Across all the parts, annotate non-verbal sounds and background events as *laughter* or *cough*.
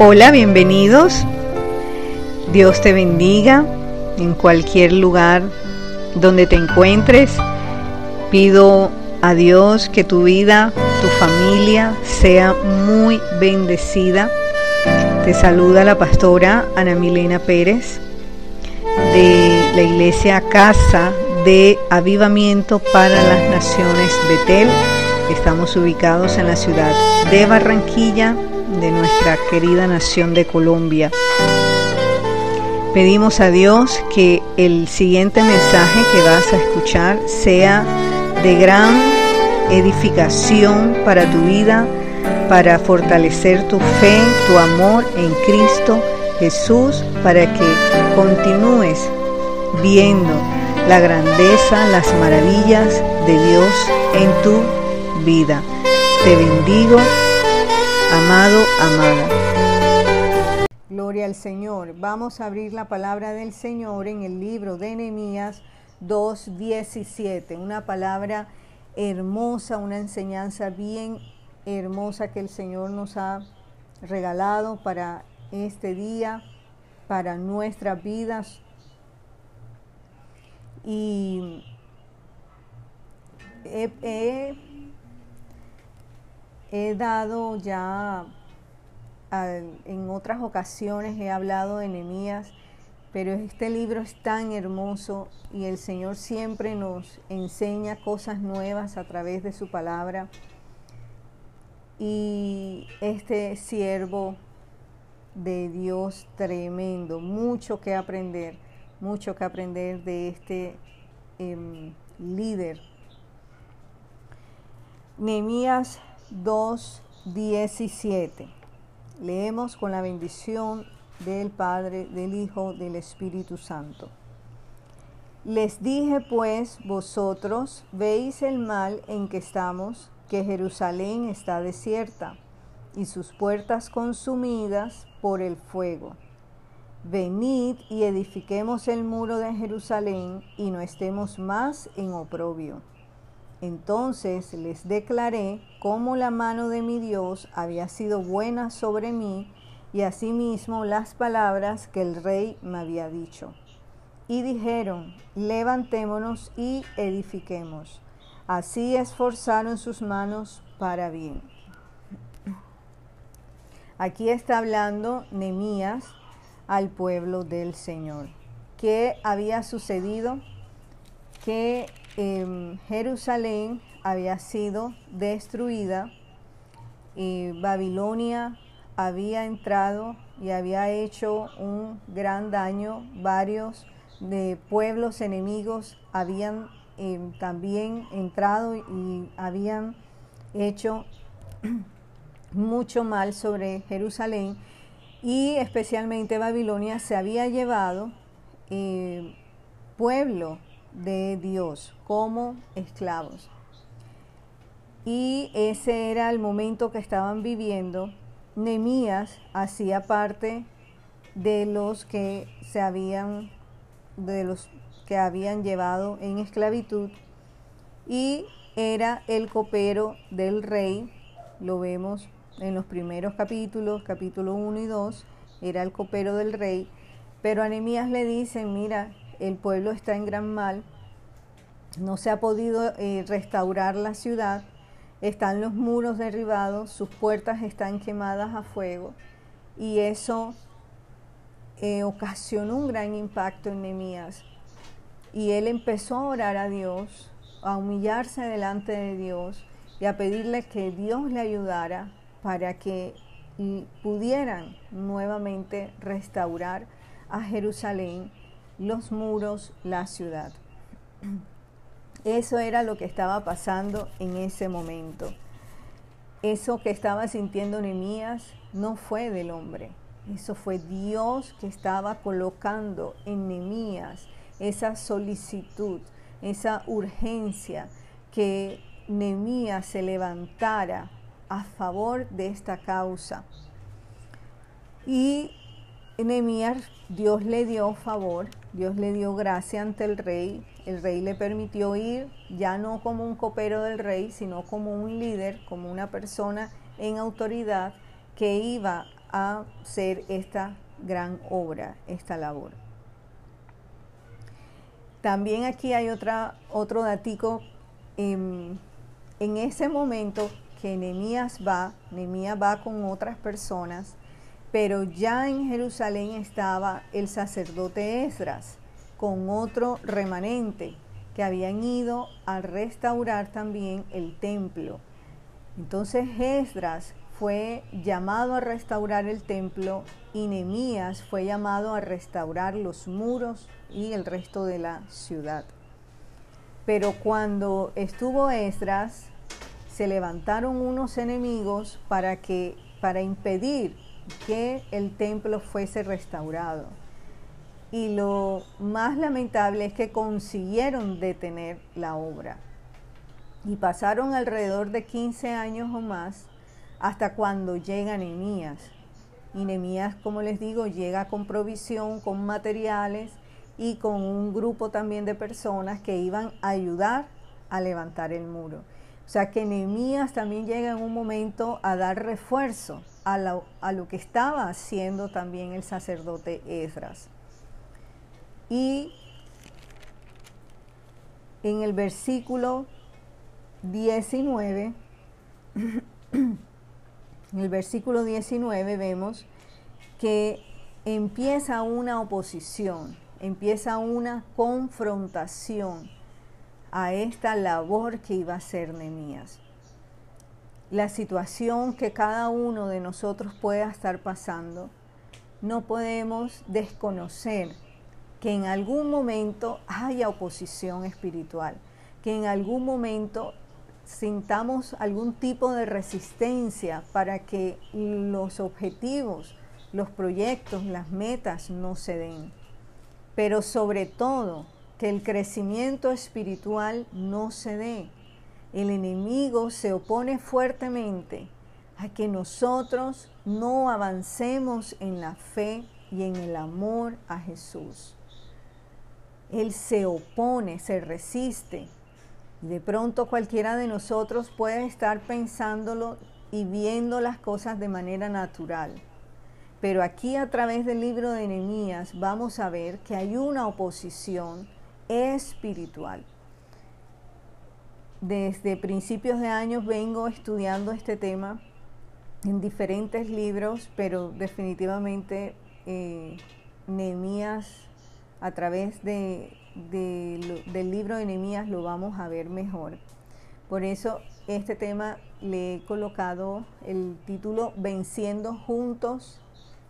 Hola, bienvenidos. Dios te bendiga en cualquier lugar donde te encuentres. Pido a Dios que tu vida, tu familia sea muy bendecida. Te saluda la pastora Ana Milena Pérez de la iglesia Casa de Avivamiento para las Naciones Betel. Estamos ubicados en la ciudad de Barranquilla, de nuestra querida nación de Colombia. Pedimos a Dios que el siguiente mensaje que vas a escuchar sea de gran edificación para tu vida, para fortalecer tu fe, tu amor en Cristo Jesús, para que continúes viendo la grandeza, las maravillas de Dios en tu vida. Te bendigo amado, amada. Gloria al Señor. Vamos a abrir la palabra del Señor en el libro de Nehemías 2.17. Una palabra hermosa, una enseñanza bien hermosa que el Señor nos ha regalado para este día, para nuestras vidas. Y he, He dado ya, en otras ocasiones he hablado de Nehemías, pero este libro es tan hermoso y el Señor siempre nos enseña cosas nuevas a través de su palabra. Y este siervo de Dios tremendo, mucho que aprender, mucho que aprender de este em, líder. Nehemías 2.17. Leemos con la bendición del Padre, del Hijo, del Espíritu Santo. Les dije pues, vosotros veis el mal en que estamos, que Jerusalén está desierta y sus puertas consumidas por el fuego. Venid y edifiquemos el muro de Jerusalén y no estemos más en oprobio. Entonces les declaré cómo la mano de mi Dios había sido buena sobre mí y asimismo las palabras que el rey me había dicho. Y dijeron, levantémonos y edifiquemos. Así esforzaron sus manos para bien. Aquí está hablando Nemías al pueblo del Señor. ¿Qué había sucedido? Que Jerusalén había sido destruida y Babilonia había entrado y había hecho un gran daño. Varios de pueblos enemigos habían em, también entrado y habían hecho *clears throat* mucho mal sobre Jerusalén y especialmente Babilonia se había llevado eh, pueblo de Dios como esclavos. Y ese era el momento que estaban viviendo. Nemías hacía parte de los que se habían de los que habían llevado en esclavitud y era el copero del rey, lo vemos en los primeros capítulos, capítulo 1 y 2, era el copero del rey, pero a Nemías le dicen, mira, el pueblo está en gran mal, no se ha podido eh, restaurar la ciudad, están los muros derribados, sus puertas están quemadas a fuego y eso eh, ocasionó un gran impacto en Nehemías. Y él empezó a orar a Dios, a humillarse delante de Dios y a pedirle que Dios le ayudara para que pudieran nuevamente restaurar a Jerusalén los muros, la ciudad. Eso era lo que estaba pasando en ese momento. Eso que estaba sintiendo Nehemías no fue del hombre. Eso fue Dios que estaba colocando en Nehemías esa solicitud, esa urgencia que Nehemías se levantara a favor de esta causa. Y Nehemías, Dios le dio favor, Dios le dio gracia ante el rey. El rey le permitió ir ya no como un copero del rey, sino como un líder, como una persona en autoridad que iba a hacer esta gran obra, esta labor. También aquí hay otra, otro datico. en ese momento que Nehemías va, Nehemías va con otras personas, pero ya en Jerusalén estaba el sacerdote Esdras con otro remanente que habían ido a restaurar también el templo. Entonces Esdras fue llamado a restaurar el templo y Nehemías fue llamado a restaurar los muros y el resto de la ciudad. Pero cuando estuvo Esdras, se levantaron unos enemigos para que para impedir que el templo fuese restaurado. Y lo más lamentable es que consiguieron detener la obra. Y pasaron alrededor de 15 años o más hasta cuando llega Nehemías. Y Nehemías, como les digo, llega con provisión, con materiales y con un grupo también de personas que iban a ayudar a levantar el muro. O sea que Nehemías también llega en un momento a dar refuerzo a lo, que estaba haciendo también el sacerdote Esdras. Y en el versículo 19 *clears throat* En el versículo 19 vemos que empieza una oposición, empieza una confrontación a esta labor que iba a hacer Nehemías. La situación que cada uno de nosotros pueda estar pasando, no podemos desconocer que en algún momento haya oposición espiritual, que en algún momento sintamos algún tipo de resistencia para que los objetivos, los proyectos, las metas no se den. Pero sobre todo, que el crecimiento espiritual no se dé. El enemigo se opone fuertemente a que nosotros no avancemos en la fe y en el amor a Jesús. Él se opone, se resiste de pronto cualquiera de nosotros puede estar pensándolo y viendo las cosas de manera natural. Pero aquí a través del libro de Nehemías vamos a ver que hay una oposición espiritual. Desde principios de años vengo estudiando este tema en diferentes libros, pero definitivamente eh, Nehemías a través de del libro de Nehemías lo vamos a ver mejor. Por eso este tema le he colocado el título Venciendo juntos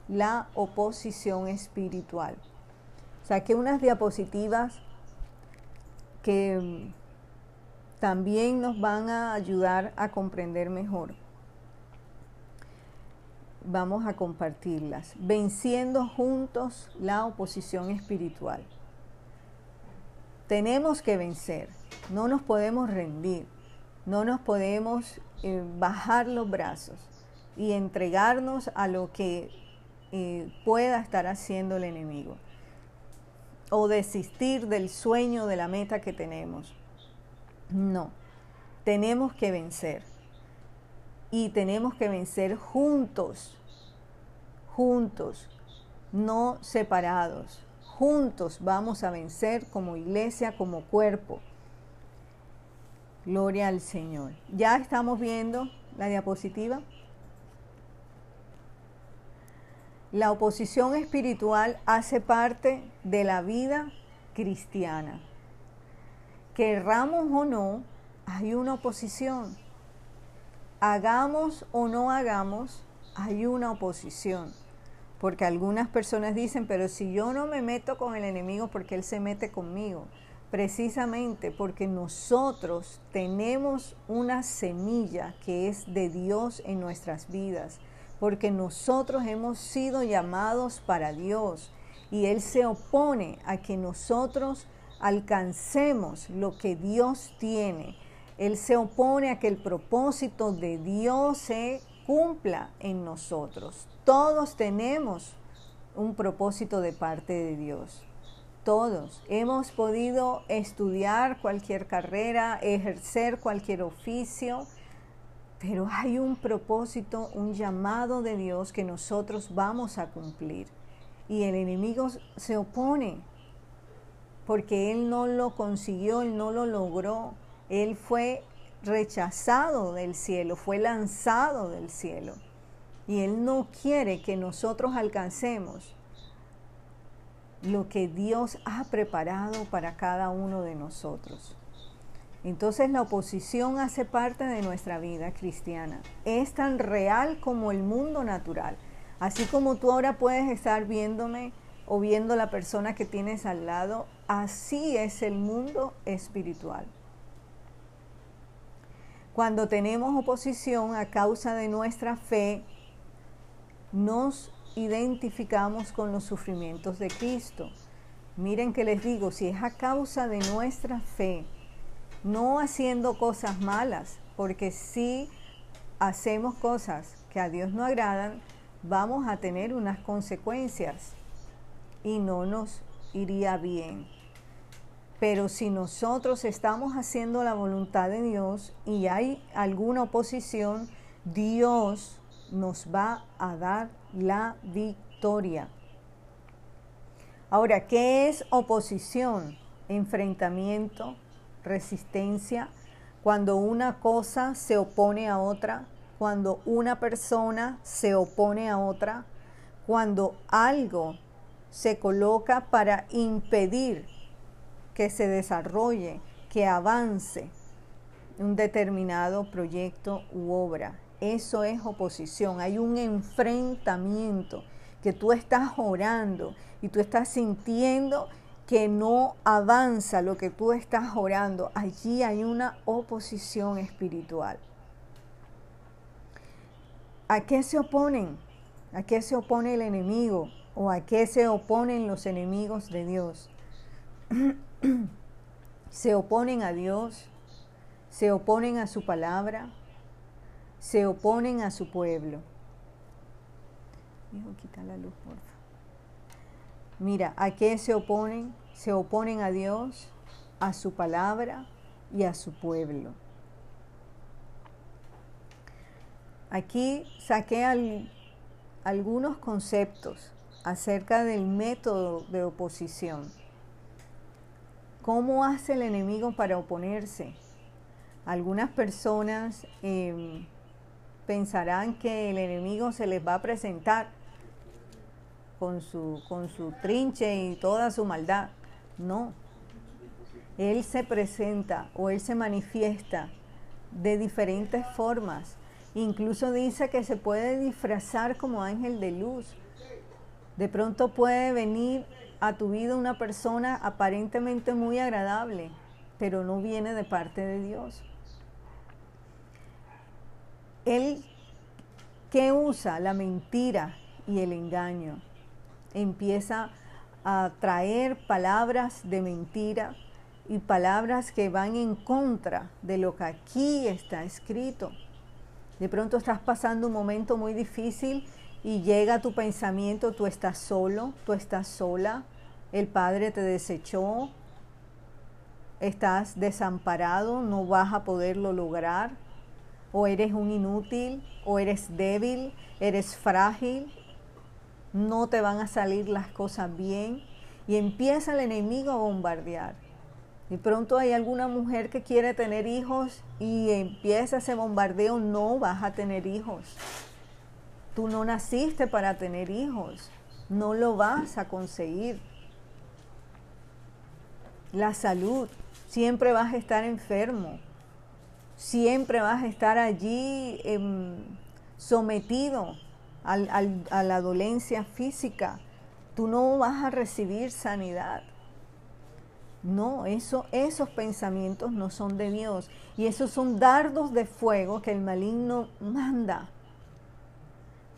la oposición espiritual. Saqué unas diapositivas que también nos van a ayudar a comprender mejor. Vamos a compartirlas. Venciendo juntos la oposición espiritual. Tenemos que vencer, no nos podemos rendir, no nos podemos eh, bajar los brazos y entregarnos a lo que eh, pueda estar haciendo el enemigo o desistir del sueño, de la meta que tenemos. No, tenemos que vencer y tenemos que vencer juntos, juntos, no separados juntos vamos a vencer como iglesia, como cuerpo. Gloria al Señor. Ya estamos viendo la diapositiva. La oposición espiritual hace parte de la vida cristiana. Querramos o no, hay una oposición. Hagamos o no hagamos, hay una oposición. Porque algunas personas dicen, pero si yo no me meto con el enemigo, porque él se mete conmigo? Precisamente porque nosotros tenemos una semilla que es de Dios en nuestras vidas, porque nosotros hemos sido llamados para Dios y Él se opone a que nosotros alcancemos lo que Dios tiene. Él se opone a que el propósito de Dios se cumpla en nosotros. Todos tenemos un propósito de parte de Dios. Todos hemos podido estudiar cualquier carrera, ejercer cualquier oficio, Pero hay un propósito, un llamado de Dios que nosotros vamos a cumplir. Y el enemigo se opone porque él no lo consiguió, él no lo logró. Él fue rechazado del cielo, fue lanzado del cielo. Y Él no quiere que nosotros alcancemos lo que Dios ha preparado para cada uno de nosotros. Entonces la oposición hace parte de nuestra vida cristiana. Es tan real como el mundo natural. Así como tú ahora puedes estar viéndome o viendo la persona que tienes al lado, así es el mundo espiritual. Cuando tenemos oposición a causa de nuestra fe, nos identificamos con los sufrimientos de Cristo. Miren que les digo, si es a causa de nuestra fe, no haciendo cosas malas, porque si hacemos cosas que a Dios no agradan, vamos a tener unas consecuencias y no nos iría bien. Pero si nosotros estamos haciendo la voluntad de Dios y hay alguna oposición, Dios nos va a dar la victoria. Ahora, ¿qué es oposición? Enfrentamiento, resistencia, cuando una cosa se opone a otra, cuando una persona se opone a otra, cuando algo se coloca para impedir que se desarrolle, que avance un determinado proyecto u obra. Eso es oposición. Hay un enfrentamiento que tú estás orando y tú estás sintiendo que no avanza lo que tú estás orando. Allí hay una oposición espiritual. ¿A qué se oponen? ¿A qué se opone el enemigo? ¿O a qué se oponen los enemigos de Dios? *clears throat* *clears throat* se oponen a Dios, se oponen a su palabra, se oponen a su pueblo. Quita la luz, Mira, ¿a qué se oponen? Se oponen a Dios, a su palabra y a su pueblo. Aquí saqué algunos conceptos acerca del método de oposición. ¿Cómo hace el enemigo para oponerse? Algunas personas em, pensarán que el enemigo se les va a presentar con su, con su trinche y toda su maldad. No. Él se presenta o él se manifiesta de diferentes formas. Incluso dice que se puede disfrazar como ángel de luz. De pronto puede venir a tu vida una persona aparentemente muy agradable, pero no viene de parte de Dios. Él que usa la mentira y el engaño. Empieza a traer palabras de mentira y palabras que van en contra de lo que aquí está escrito. De pronto estás pasando un momento muy difícil y llega tu pensamiento, tú estás solo, tú estás sola, el Padre te desechó, estás desamparado, no vas a poderlo lograr o eres un inútil, o eres débil, eres frágil, no te van a salir las cosas bien y empieza el enemigo a bombardear. Y pronto hay alguna mujer que quiere tener hijos y empieza ese bombardeo, no vas a tener hijos. Tú no naciste para tener hijos, no lo vas a conseguir. La salud, siempre vas a estar enfermo, siempre vas a estar allí em, sometido a la dolencia física. Tú no vas a recibir sanidad. No, eso, esos pensamientos no son de Dios. Y esos son dardos de fuego que el maligno manda.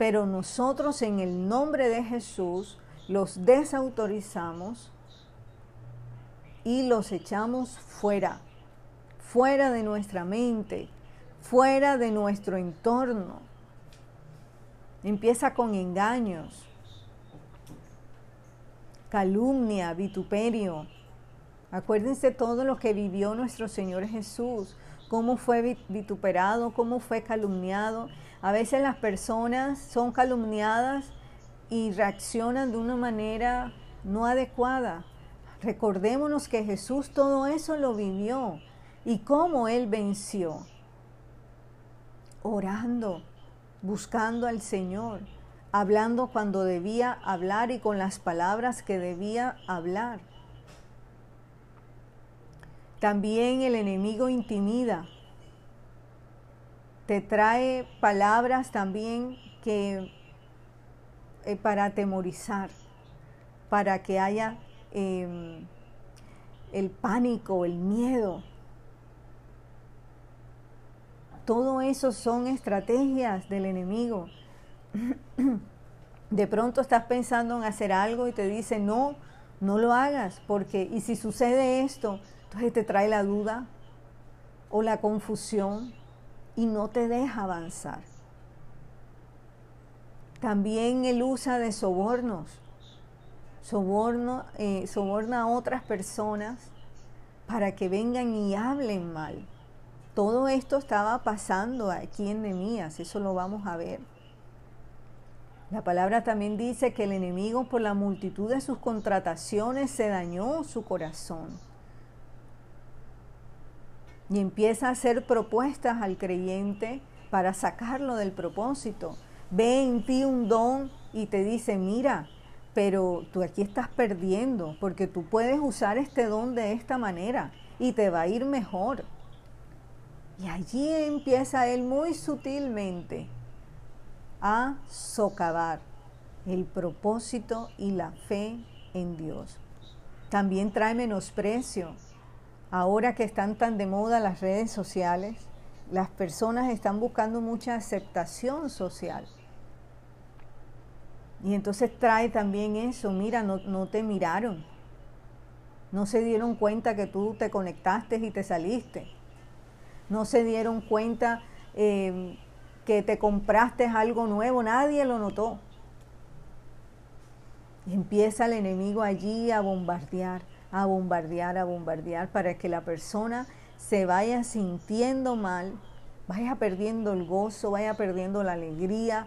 Pero nosotros en el nombre de Jesús los desautorizamos y los echamos fuera fuera de nuestra mente, fuera de nuestro entorno. Empieza con engaños, calumnia, vituperio. Acuérdense todo lo que vivió nuestro Señor Jesús cómo fue vituperado, cómo fue calumniado. A veces las personas son calumniadas y reaccionan de una manera no adecuada. Recordémonos que Jesús todo eso lo vivió y cómo Él venció. Orando, buscando al Señor, hablando cuando debía hablar y con las palabras que debía hablar. También el enemigo intimida. Te trae palabras también que eh, para atemorizar, para que haya em, el pánico, el miedo. Todo eso son estrategias del enemigo. *clears throat* De pronto estás pensando en hacer algo y te dice, no, no lo hagas, porque, y si sucede esto, entonces te trae la duda o la confusión y no te deja avanzar. También él usa de sobornos. Soborno, eh, soborna a otras personas para que vengan y hablen mal. Todo esto estaba pasando aquí en Nemías, eso lo vamos a ver. La palabra también dice que el enemigo por la multitud de sus contrataciones se dañó su corazón y empieza a hacer propuestas al creyente para sacarlo del propósito. Ve en ti un don y te dice, mira, pero tú aquí estás perdiendo porque tú puedes usar este don de esta manera y te va a ir mejor. Y allí empieza él muy sutilmente a socavar el propósito y la fe en Dios. También trae menosprecio, Ahora que están tan de moda las redes sociales, las personas están buscando mucha aceptación social. Y entonces trae también eso, mira, no, te miraron, no se dieron cuenta que tú te conectaste y te saliste, no se dieron cuenta eh, que te compraste algo nuevo, nadie lo notó. Empieza el enemigo allí a bombardear a bombardear, a bombardear, para que la persona se vaya sintiendo mal, vaya perdiendo el gozo, vaya perdiendo la alegría,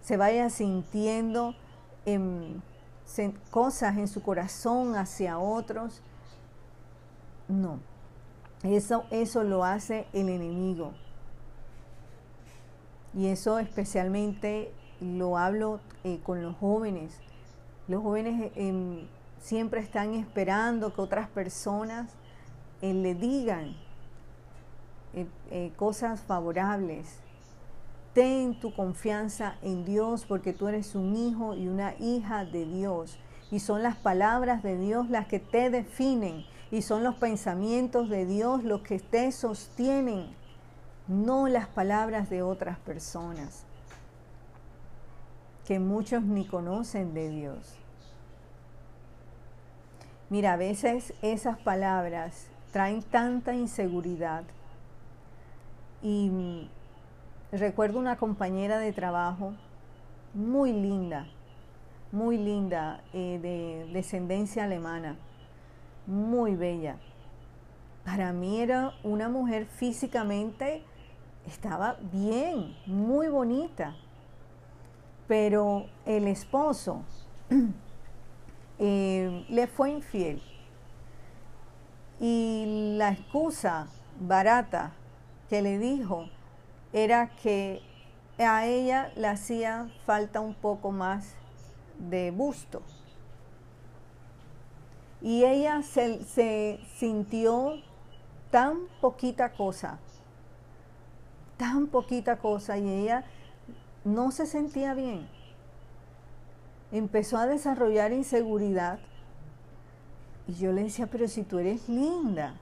se vaya sintiendo cosas en su corazón hacia otros. No, eso, eso lo hace el enemigo. Y eso especialmente lo hablo eh, con los jóvenes. Los jóvenes en siempre están esperando que otras personas eh, le digan eh, eh, cosas favorables. Ten tu confianza en Dios porque tú eres un hijo y una hija de Dios. Y son las palabras de Dios las que te definen. Y son los pensamientos de Dios los que te sostienen. No las palabras de otras personas que muchos ni conocen de Dios. Mira, a veces esas palabras traen tanta inseguridad. Y mm, recuerdo una compañera de trabajo muy linda, muy linda, eh, de descendencia alemana, muy bella. Para mí era una mujer físicamente, estaba bien, muy bonita, pero el esposo *clears throat* Eh, le fue infiel. Y la excusa barata que le dijo era que a ella le hacía falta un poco más de busto. Y ella se, se sintió tan poquita cosa, tan poquita cosa, y ella no se sentía bien empezó a desarrollar inseguridad. Y yo le decía, pero si tú eres linda,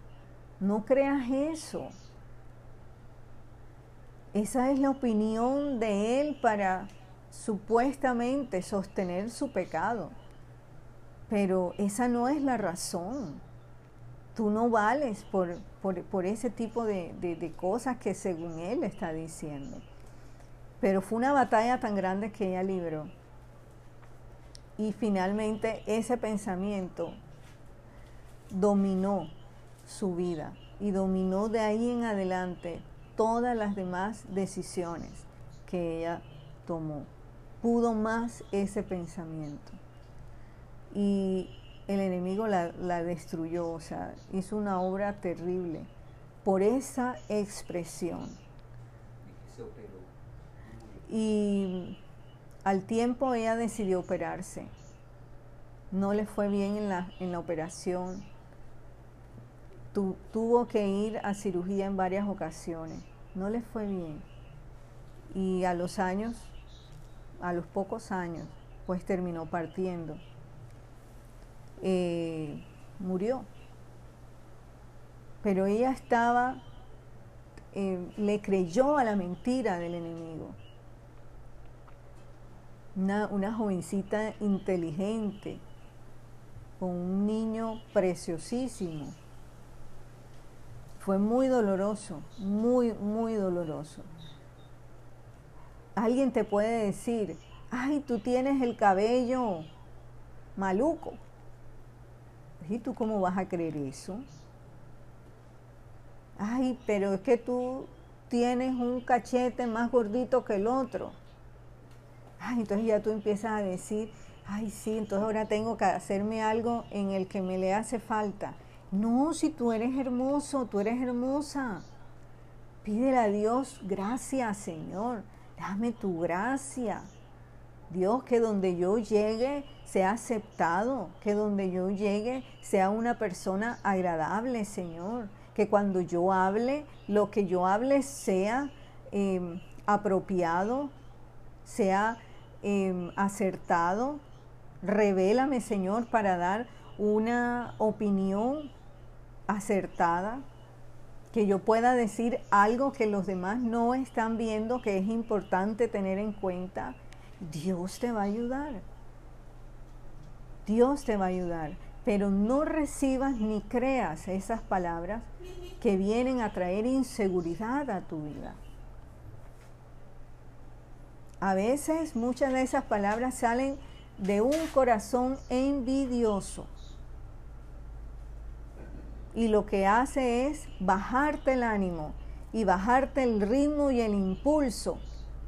no creas eso. Esa es la opinión de él para supuestamente sostener su pecado. Pero esa no es la razón. Tú no vales por, por, ese tipo de, de cosas que según él está diciendo. Pero fue una batalla tan grande que ella libró. Y finalmente ese pensamiento dominó su vida. y dominó de ahí en adelante todas las demás decisiones que ella tomó. Pudo más ese pensamiento. Y el enemigo la, la destruyó, o sea, hizo una obra terrible por esa expresión. Y al tiempo ella decidió operarse. No le fue bien en la, en la operación. tuvo que ir a cirugía en varias ocasiones. No le fue bien. Y a los años, a los pocos años, pues terminó partiendo. Eh, murió. Pero ella estaba, eh, le creyó a la mentira del enemigo una, jovencita inteligente, con un niño preciosísimo. Fue muy doloroso, muy, muy doloroso. Alguien te puede decir, ay, tú tienes el cabello maluco. ¿Y tú cómo vas a creer eso? Ay, pero es que tú tienes un cachete más gordito que el otro ay, entonces ya tú empiezas a decir, ay, sí, entonces ahora tengo que hacerme algo en el que me le hace falta. No, si tú eres hermoso, tú eres hermosa. Pídele a Dios, gracias Señor, dame tu gracia. Dios, que donde yo llegue sea aceptado, que donde yo llegue sea una persona agradable, Señor. Que cuando yo hable, lo que yo hable sea eh, apropiado, sea Em, acertado. Revélame, Señor, para dar una opinión acertada, que yo pueda decir algo que los demás no están viendo que es importante tener en cuenta. Dios te va a ayudar. Dios te va a ayudar. Pero no recibas ni creas esas palabras que vienen a traer inseguridad a tu vida. A veces muchas de esas palabras salen de un corazón envidioso. Y lo que hace es bajarte el ánimo y bajarte el ritmo y el impulso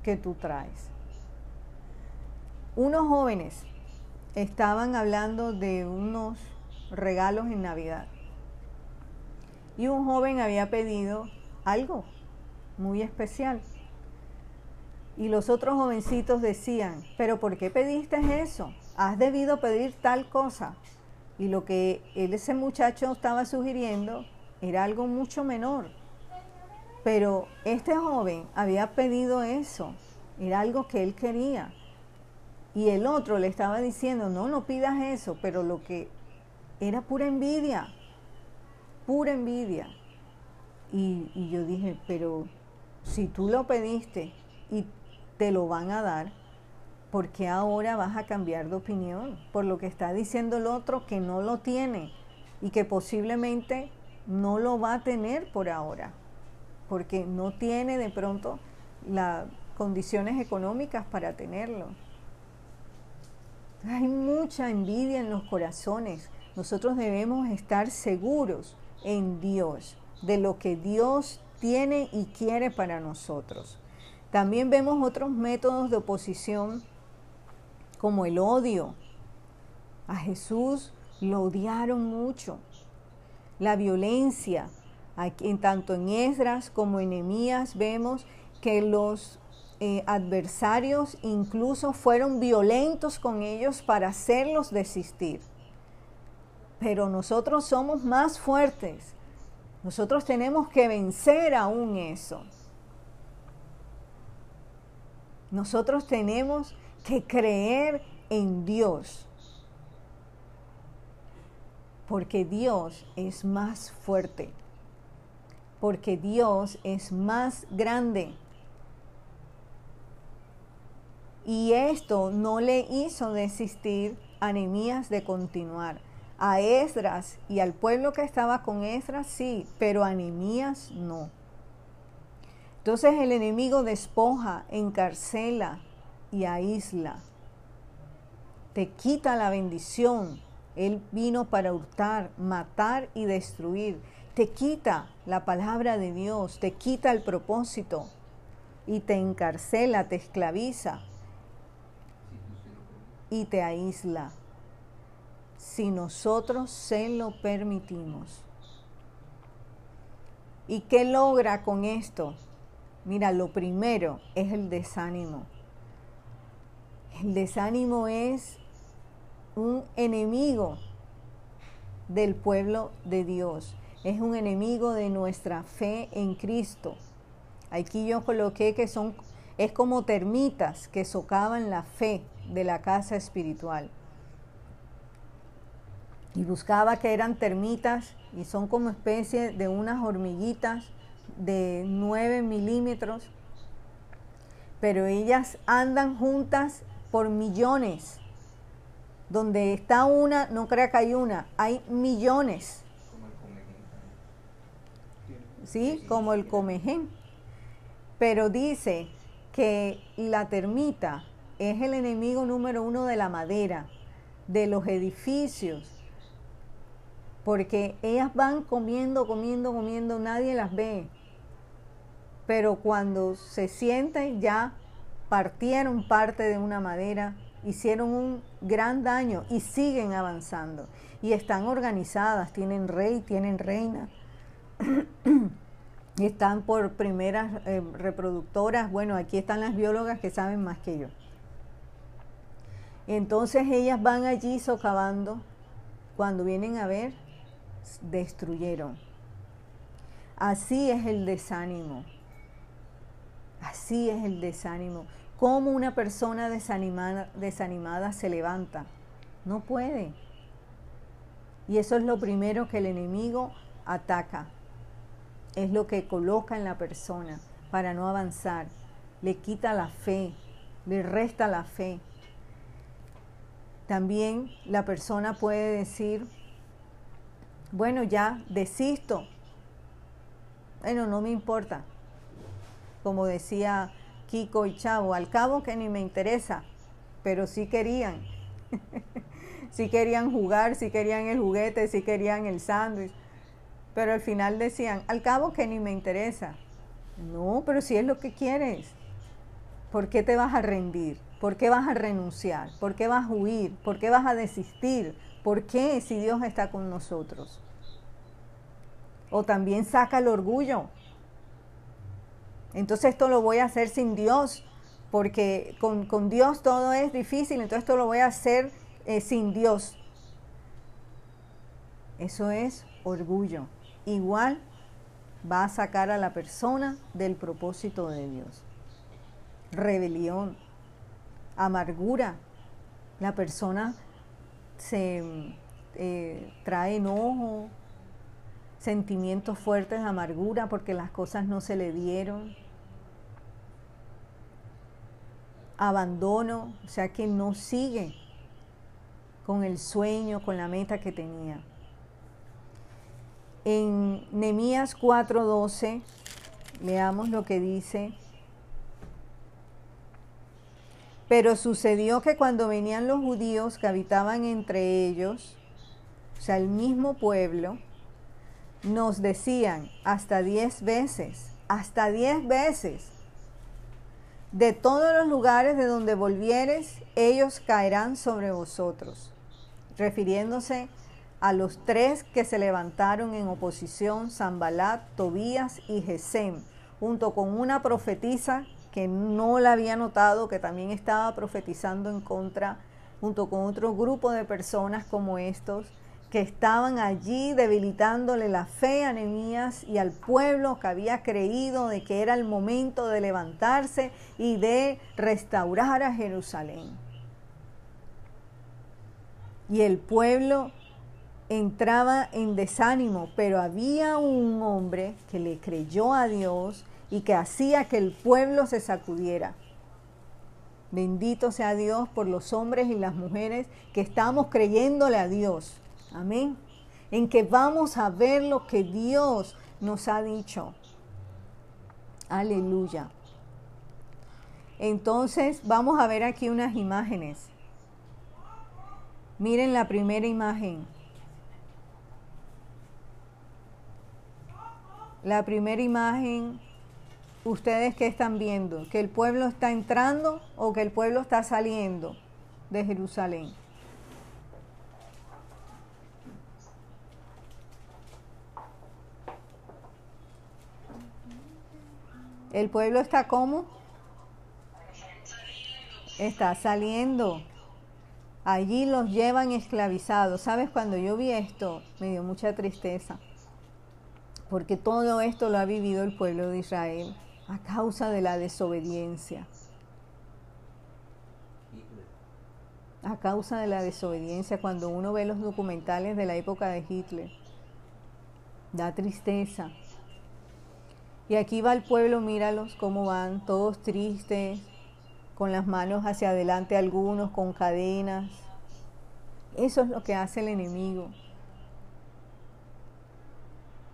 que tú traes. Unos jóvenes estaban hablando de unos regalos en Navidad. Y un joven había pedido algo muy especial. Y los otros jovencitos decían, pero ¿por qué pediste eso? Has debido pedir tal cosa. Y lo que él, ese muchacho estaba sugiriendo era algo mucho menor. Pero este joven había pedido eso, era algo que él quería. Y el otro le estaba diciendo, no, no pidas eso, pero lo que era pura envidia, pura envidia. Y, y yo dije, pero si tú lo pediste y te lo van a dar, porque ahora vas a cambiar de opinión por lo que está diciendo el otro que no lo tiene y que posiblemente no lo va a tener por ahora, porque no tiene de pronto las condiciones económicas para tenerlo. Hay mucha envidia en los corazones. Nosotros debemos estar seguros en Dios, de lo que Dios tiene y quiere para nosotros. También vemos otros métodos de oposición como el odio. A Jesús lo odiaron mucho. La violencia, en, tanto en Esdras como en Nehemías vemos que los eh, adversarios incluso fueron violentos con ellos para hacerlos desistir. Pero nosotros somos más fuertes. Nosotros tenemos que vencer aún eso. Nosotros tenemos que creer en Dios. Porque Dios es más fuerte. Porque Dios es más grande. Y esto no le hizo desistir a Nehemías de continuar. A Esdras y al pueblo que estaba con Esdras sí, pero a no. Entonces el enemigo despoja, encarcela y aísla. Te quita la bendición Él vino para hurtar, matar y destruir. Te quita la palabra de Dios, te quita el propósito y te encarcela, te esclaviza y te aísla. Si nosotros se lo permitimos. ¿Y qué logra con esto? Mira, lo primero es el desánimo. El desánimo es un enemigo del pueblo de Dios. Es un enemigo de nuestra fe en Cristo. Aquí yo coloqué que son es como termitas que socavan la fe de la casa espiritual. Y buscaba que eran termitas y son como especie de unas hormiguitas de 9 milímetros, pero ellas andan juntas por millones. Donde está una, no crea que hay una, hay millones. ¿Sí? Como el comején. Pero dice que la termita es el enemigo número uno de la madera, de los edificios, porque ellas van comiendo, comiendo, comiendo, nadie las ve. Pero cuando se sienten ya partieron parte de una madera, hicieron un gran daño y siguen avanzando. Y están organizadas, tienen rey, tienen reina. *clears throat* y están por primeras eh, reproductoras. Bueno, aquí están las biólogas que saben más que yo. Entonces ellas van allí socavando. Cuando vienen a ver, destruyeron. Así es el desánimo. Así es el desánimo. ¿Cómo una persona desanimada, desanimada se levanta? No puede. Y eso es lo primero que el enemigo ataca. Es lo que coloca en la persona para no avanzar. Le quita la fe, le resta la fe. También la persona puede decir, bueno, ya desisto. Bueno, no me importa. Como decía Kiko y Chavo, al cabo que ni me interesa, pero sí querían. *laughs* sí querían jugar, sí querían el juguete, sí querían el sándwich. Pero al final decían, al cabo que ni me interesa. No, pero si es lo que quieres, ¿por qué te vas a rendir? ¿Por qué vas a renunciar? ¿Por qué vas a huir? ¿Por qué vas a desistir? ¿Por qué si Dios está con nosotros? O también saca el orgullo. Entonces esto lo voy a hacer sin Dios, porque con, Dios todo es difícil, entonces esto lo voy a hacer eh, sin Dios. Eso es orgullo. Igual va a sacar a la persona del propósito de Dios. Rebelión, amargura. La persona se eh, trae enojo, sentimientos fuertes de amargura porque las cosas no se le dieron. Abandono, o sea que no sigue con el sueño, con la meta que tenía. En Nehemías 4:12 leamos lo que dice Pero sucedió que cuando venían los judíos que habitaban entre ellos, o sea, el mismo pueblo, nos decían hasta diez veces, hasta diez veces, de todos los lugares de donde volvieres, ellos caerán sobre vosotros, refiriéndose a los tres que se levantaron en oposición, Zambalat, Tobías y Gesem, junto con una profetisa que no la había notado, que también estaba profetizando en contra, junto con otro grupo de personas como estos, que estaban allí debilitándole la fe a Nehemías y al pueblo que había creído de que era el momento de levantarse y de restaurar a Jerusalén. Y el pueblo entraba en desánimo, pero había un hombre que le creyó a Dios y que hacía que el pueblo se sacudiera. Bendito sea Dios por los hombres y las mujeres que estamos creyéndole a Dios. Amén. En que vamos a ver lo que Dios nos ha dicho. Aleluya. Entonces vamos a ver aquí unas imágenes. Miren la primera imagen. La primera imagen, ustedes que están viendo, que el pueblo está entrando o que el pueblo está saliendo de Jerusalén. El pueblo está como? Está saliendo. Allí los llevan esclavizados. ¿Sabes? Cuando yo vi esto, me dio mucha tristeza. Porque todo esto lo ha vivido el pueblo de Israel a causa de la desobediencia. A causa de la desobediencia, cuando uno ve los documentales de la época de Hitler, da tristeza. Y aquí va el pueblo, míralos cómo van, todos tristes, con las manos hacia adelante algunos, con cadenas. Eso es lo que hace el enemigo.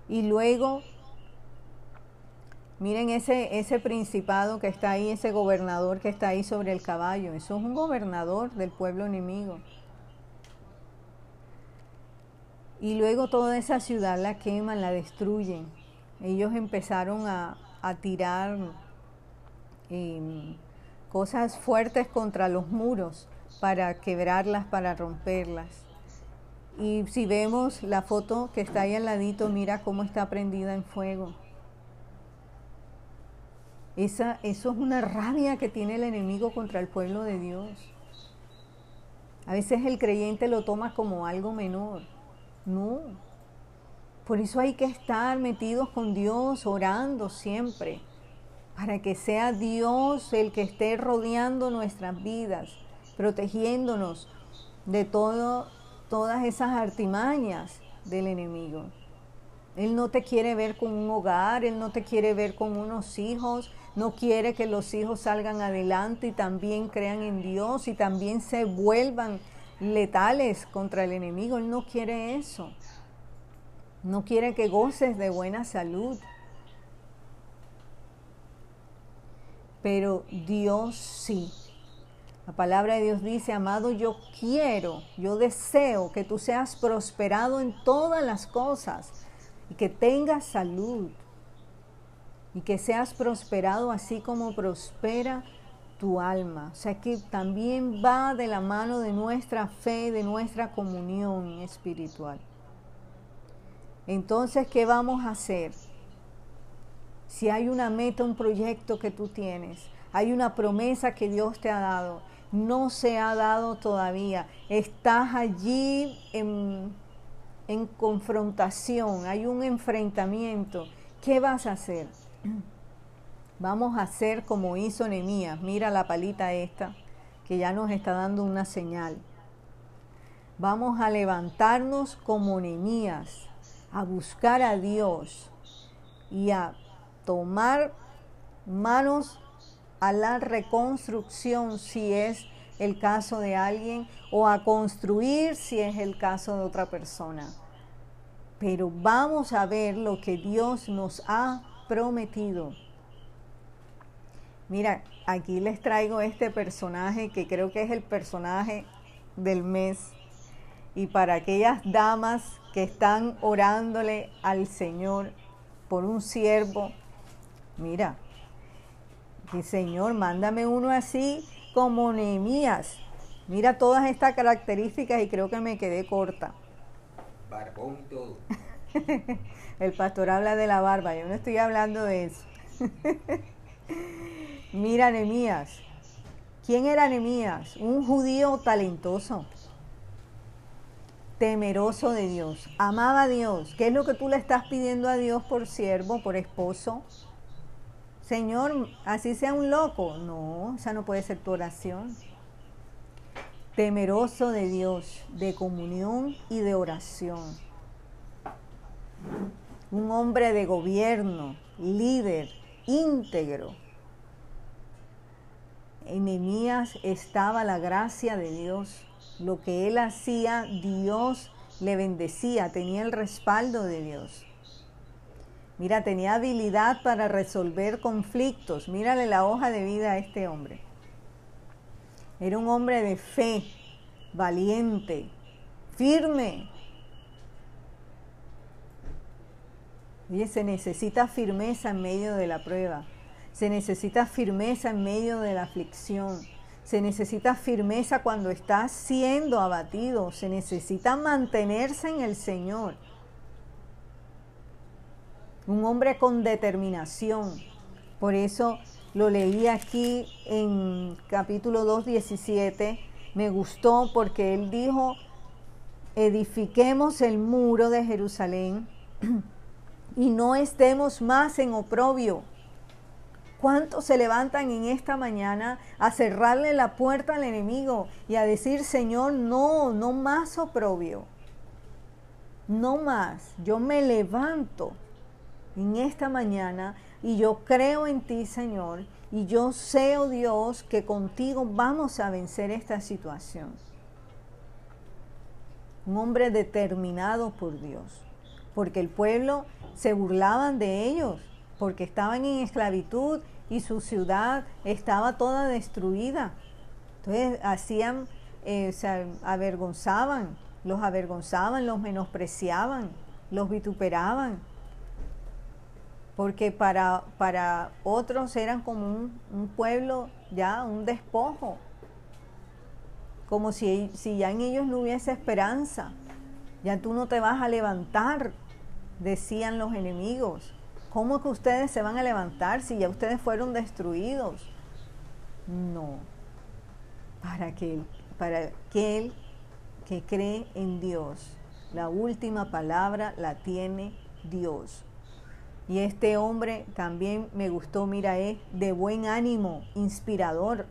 Y luego, miren ese, ese principado que está ahí, ese gobernador que está ahí sobre el caballo. Eso es un gobernador del pueblo enemigo. Y luego toda esa ciudad la queman, la destruyen. Ellos empezaron a, tirar em, cosas fuertes contra los muros para quebrarlas, para romperlas. Y si vemos la foto que está ahí al ladito, mira cómo está prendida en fuego. Esa, eso es una rabia que tiene el enemigo contra el pueblo de Dios. A veces el creyente lo toma como algo menor. No. Por eso hay que estar metidos con Dios, orando siempre, para que sea Dios el que esté rodeando nuestras vidas, protegiéndonos de todo todas esas artimañas del enemigo. Él no te quiere ver con un hogar, Él no te quiere ver con unos hijos, no quiere que los hijos salgan adelante y también crean en Dios y también se vuelvan letales contra el enemigo. Él no quiere eso. No quiere que goces de buena salud. Pero Dios sí. La palabra de Dios dice, amado, yo quiero, yo deseo que tú seas prosperado en todas las cosas y que tengas salud y que seas prosperado así como prospera tu alma. O sea que también va de la mano de nuestra fe, de nuestra comunión espiritual. Entonces, ¿qué vamos a hacer? Si hay una meta, un proyecto que tú tienes, hay una promesa que Dios te ha dado no se ha dado todavía. Estás allí en, confrontación, hay un enfrentamiento. ¿Qué vas a hacer? *clears throat* Vamos a hacer como hizo Nehemías. Mira la palita esta, que ya nos está dando una señal. Vamos a levantarnos como Nehemías, a buscar a Dios y a tomar manos a la reconstrucción si es el caso de alguien o a construir si es el caso de otra persona. Pero vamos a ver lo que Dios nos ha prometido. Mira, aquí les traigo este personaje que creo que es el personaje del mes. Y para aquellas damas que están orándole al Señor por un siervo, mira, que Señor, mándame uno así como Nehemías. Mira todas estas características y creo que me quedé corta. Barbón todo. *laughs* El pastor habla de la barba, yo no estoy hablando de eso. *laughs* Mira Nehemías. ¿Quién era Nehemías? Un judío talentoso, temeroso de Dios, amaba a Dios. ¿Qué es lo que tú le estás pidiendo a Dios por siervo, por esposo? Señor, así sea un loco. No, esa no puede ser tu oración. Temeroso de Dios, de comunión y de oración. Un hombre de gobierno, líder, íntegro. En Nehemías estaba la gracia de Dios. Lo que él hacía, Dios le bendecía, tenía el respaldo de Dios. Mira, tenía habilidad para resolver conflictos. Mírale la hoja de vida a este hombre. Era un hombre de fe, valiente, firme. Y se necesita firmeza en medio de la prueba. Se necesita firmeza en medio de la aflicción. Se necesita firmeza cuando estás siendo abatido. Se necesita mantenerse en el Señor. Un hombre con determinación. Por eso lo leí aquí en capítulo 2, 17. Me gustó porque él dijo, edifiquemos el muro de Jerusalén *clears throat* y no estemos más en oprobio. ¿Cuántos se levantan en esta mañana a cerrarle la puerta al enemigo y a decir, Señor, no, no más oprobio? No más. Yo me levanto en esta mañana y yo creo en ti, Señor, y yo sé, oh Dios, que contigo vamos a vencer esta situación. Un hombre determinado por Dios, porque el pueblo se burlaban de ellos porque estaban en esclavitud y su ciudad estaba toda destruida. Entonces hacían, eh, se avergonzaban, los avergonzaban, los menospreciaban, los vituperaban, porque para, para otros eran como un, un pueblo ya, un despojo, como si, si ya en ellos no hubiese esperanza, ya tú no te vas a levantar decían los enemigos. ¿Cómo que ustedes se van a levantar si ya ustedes fueron destruidos? No. Para aquel, para aquel que cree en Dios, la última palabra la tiene Dios. Y este hombre también me gustó, mira, es de buen ánimo, inspirador,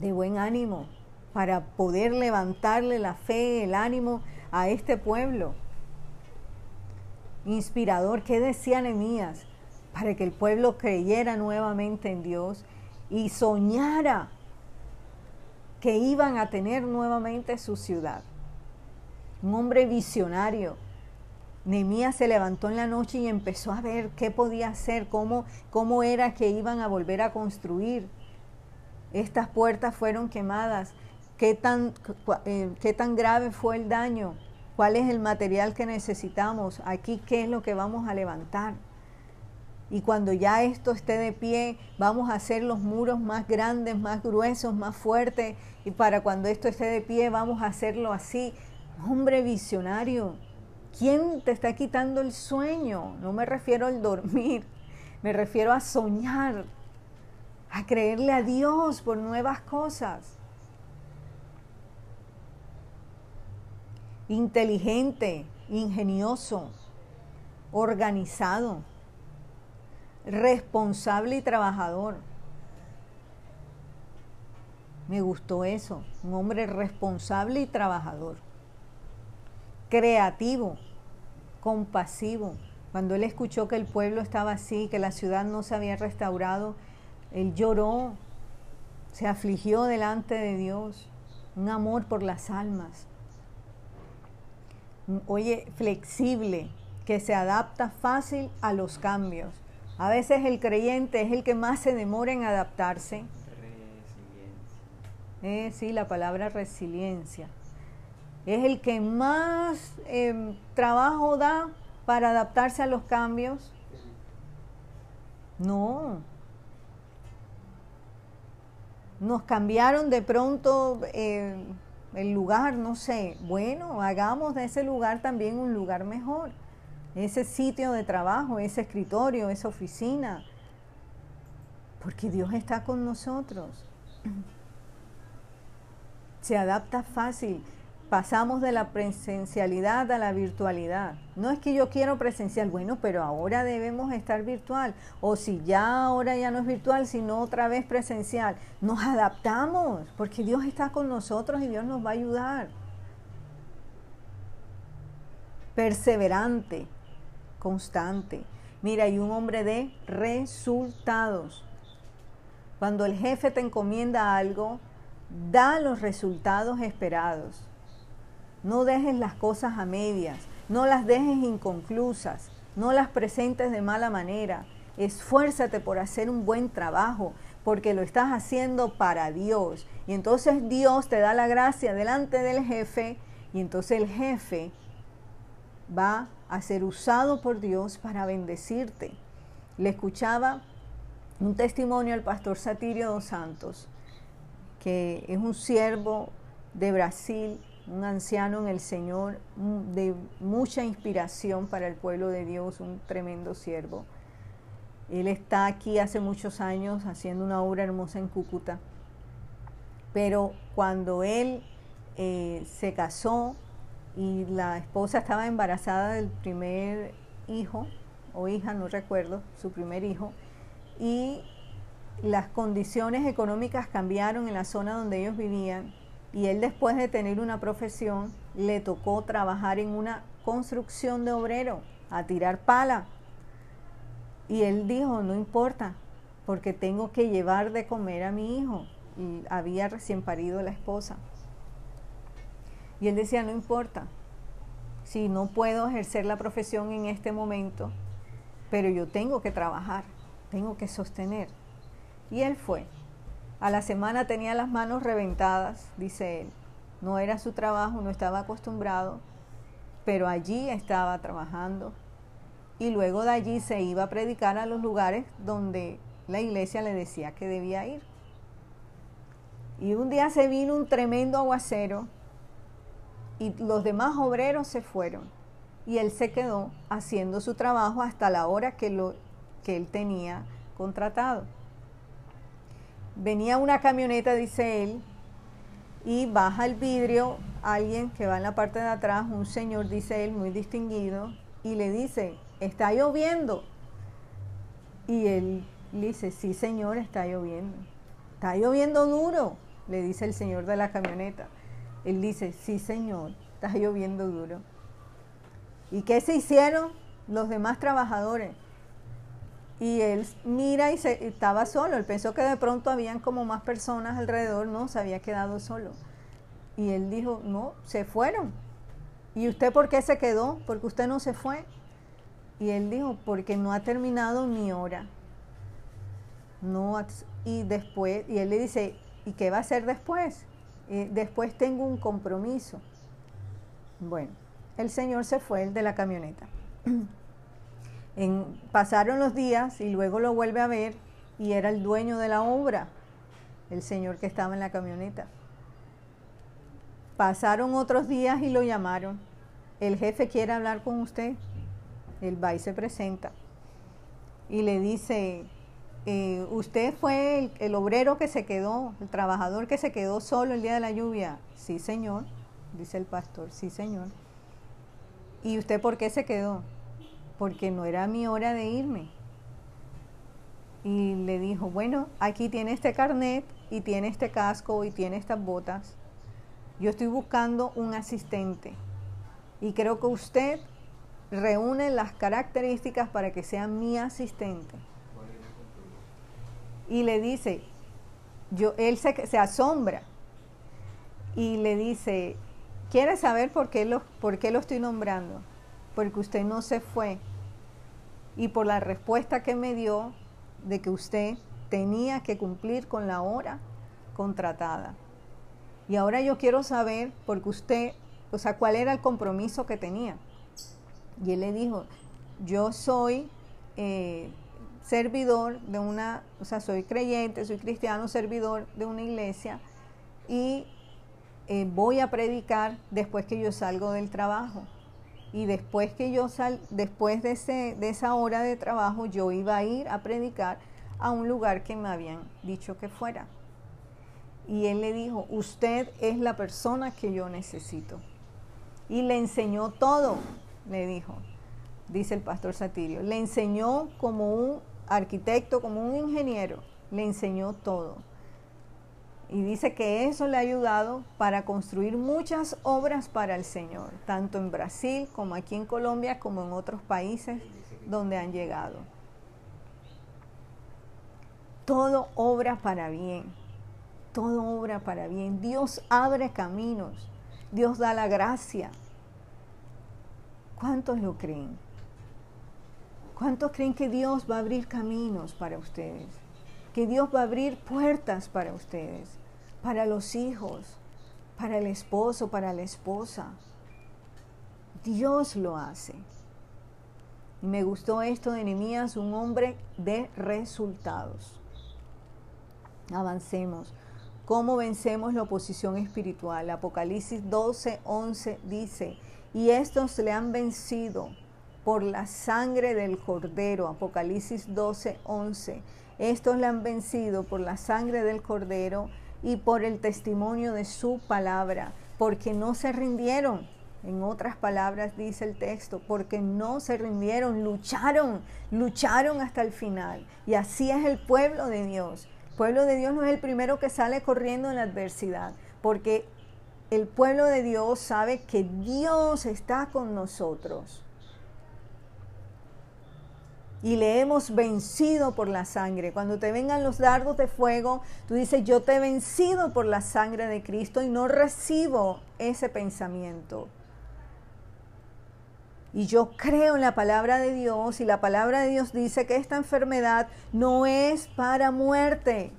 de buen ánimo, para poder levantarle la fe, el ánimo a este pueblo inspirador. ¿Qué decía Nehemías? Para que el pueblo creyera nuevamente en Dios y soñara que iban a tener nuevamente su ciudad. Un hombre visionario. Nehemías se levantó en la noche y empezó a ver qué podía hacer, cómo, cómo era que iban a volver a construir. Estas puertas fueron quemadas. ¿Qué tan, eh, qué tan grave fue el daño? Cuál es el material que necesitamos, aquí qué es lo que vamos a levantar. Y cuando ya esto esté de pie, vamos a hacer los muros más grandes, más gruesos, más fuertes. Y para cuando esto esté de pie, vamos a hacerlo así. Hombre visionario, ¿quién te está quitando el sueño? No me refiero al dormir, *laughs* me refiero a soñar, a creerle a Dios por nuevas cosas. Inteligente, ingenioso, organizado, responsable y trabajador. Me gustó eso, un hombre responsable y trabajador, creativo, compasivo. Cuando él escuchó que el pueblo estaba así, que la ciudad no se había restaurado, él lloró, se afligió delante de Dios, un amor por las almas oye, flexible, que se adapta fácil a los cambios. A veces el creyente es el que más se demora en adaptarse. Eh, sí, la palabra resiliencia. Es el que más em, trabajo da para adaptarse a los cambios. No. Nos cambiaron de pronto. Eh, el lugar, no sé, bueno, hagamos de ese lugar también un lugar mejor. Ese sitio de trabajo, ese escritorio, esa oficina. Porque Dios está con nosotros. *clears throat* Se adapta fácil pasamos de la presencialidad a la virtualidad. No es que yo quiero presencial, bueno, pero ahora debemos estar virtual. O si ya ahora ya no es virtual, sino otra vez presencial. Nos adaptamos porque Dios está con nosotros y Dios nos va a ayudar. Perseverante, constante. Mira, hay un hombre de resultados. Cuando el jefe te encomienda algo, da los resultados esperados. No dejes las cosas a medias, no las dejes inconclusas, no las presentes de mala manera. Esfuérzate por hacer un buen trabajo, porque lo estás haciendo para Dios. Y entonces Dios te da la gracia delante del jefe y entonces el jefe va a ser usado por Dios para bendecirte. Le escuchaba un testimonio al pastor Satirio dos Santos, que es un siervo de Brasil, un anciano en el Señor, de mucha inspiración para el pueblo de Dios, un tremendo siervo. Él está aquí hace muchos años haciendo una obra hermosa en Cúcuta, pero cuando él eh, se casó y la esposa estaba embarazada del primer hijo o hija, no recuerdo, su primer hijo, y las condiciones económicas cambiaron en la zona donde ellos vivían y él después de tener una profesión le tocó trabajar en una construcción de obrero, a tirar pala. Y él dijo, no importa, porque tengo que llevar de comer a mi hijo. Y había recién parido la esposa. Y él decía, no importa, si no puedo ejercer la profesión en este momento, pero yo tengo que trabajar, tengo que sostener. Y él fue. A la semana tenía las manos reventadas, dice él. No era su trabajo, no estaba acostumbrado, pero allí estaba trabajando. Y luego de allí se iba a predicar a los lugares donde la iglesia le decía que debía ir. Y un día se vino un tremendo aguacero y los demás obreros se fueron. Y él se quedó haciendo su trabajo hasta la hora que, lo, que él tenía contratado venía una camioneta, dice él, y baja el vidrio alguien que va en la parte de atrás, un señor, dice él, muy distinguido, y le dice, está lloviendo. Y él dice, sí señor, está lloviendo. Está lloviendo duro, le dice el señor de la camioneta. Él dice, sí señor, está lloviendo duro. ¿Y qué se hicieron los demás trabajadores? Y él mira y se, estaba solo. Él pensó que de pronto habían como más personas alrededor, no, se había quedado solo. Y él dijo, no, se fueron. ¿Y usted por qué se quedó? Porque usted no se fue. Y él dijo, porque no ha terminado mi hora. No, y después, y él le dice, ¿y qué va a hacer después? después tengo un compromiso. Bueno, el señor se fue, el de la camioneta. *clears throat* pasaron los días y luego lo vuelve a ver y era el dueño de la obra, el señor que estaba en la camioneta. Pasaron otros días y lo llamaron. El jefe quiere hablar con usted. El va y se presenta. Y le dice, eh, usted fue el, obrero que se quedó, el trabajador que se quedó solo el día de la lluvia. Sí, señor, dice el pastor, sí, señor. ¿Y usted por qué se quedó? Porque no era mi hora de irme. Y le dijo, bueno, aquí tiene este carnet y tiene este casco y tiene estas botas. Yo estoy buscando un asistente y creo que usted reúne las características para que sea mi asistente. Y le dice, yo, él se, asombra y le dice, ¿quiere saber por qué, lo, por qué lo estoy nombrando? Porque usted no se fue y por la respuesta que me dio de que usted tenía que cumplir con la hora contratada. Y ahora yo quiero saber, porque usted, o sea, cuál era el compromiso que tenía. Y él le dijo, yo soy eh, servidor de una, o sea, soy creyente, soy cristiano, servidor de una iglesia y eh, voy a predicar después que yo salgo del trabajo y después que yo sal, después de, ese, de esa hora de trabajo, yo iba a ir a predicar a un lugar que me habían dicho que fuera. Y él le dijo, usted es la persona que yo necesito. Y le enseñó todo, le dijo, dice el pastor Satirio. Le enseñó como un arquitecto, como un ingeniero, le enseñó todo. Y dice que eso le ha ayudado para construir muchas obras para el Señor, tanto en Brasil como aquí en Colombia, como en otros países donde han llegado. Todo obra para bien, todo obra para bien. Dios abre caminos, Dios da la gracia. ¿Cuántos lo creen? ¿Cuántos creen que Dios va a abrir caminos para ustedes? que Dios va a abrir puertas para ustedes, para los hijos, para el esposo, para la esposa. Dios lo hace. Me gustó esto de Nehemías, un hombre de resultados. Avancemos. ¿Cómo vencemos la oposición espiritual? Apocalipsis 12, 11 dice, y estos le han vencido por la sangre del cordero. Apocalipsis 12, 11. Estos le han vencido por la sangre del cordero y por el testimonio de su palabra, porque no se rindieron. En otras palabras dice el texto, porque no se rindieron, lucharon, lucharon hasta el final. Y así es el pueblo de Dios. El pueblo de Dios no es el primero que sale corriendo en la adversidad, porque el pueblo de Dios sabe que Dios está con nosotros y le hemos vencido por la sangre. Cuando te vengan los dardos de fuego, tú dices, yo te he vencido por la sangre de Cristo y no recibo ese pensamiento. Y yo creo en la palabra de Dios y la palabra de Dios dice que esta enfermedad no es para muerte.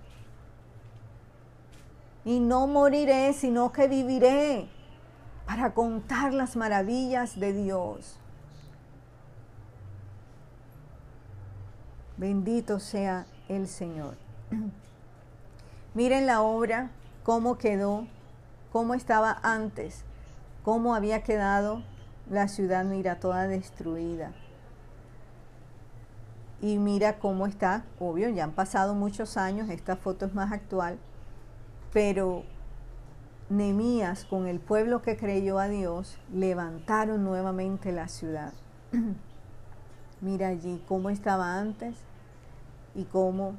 Y no moriré, sino que viviré para contar las maravillas de Dios. Bendito sea el Señor. *clears throat* Miren la obra, cómo quedó, cómo estaba antes, cómo había quedado la ciudad, mira, toda destruida. Y mira cómo está, obvio, ya han pasado muchos años, esta foto es más actual, pero Nemías con el pueblo que creyó a Dios levantaron nuevamente la ciudad. *clears throat* mira allí cómo estaba antes y cómo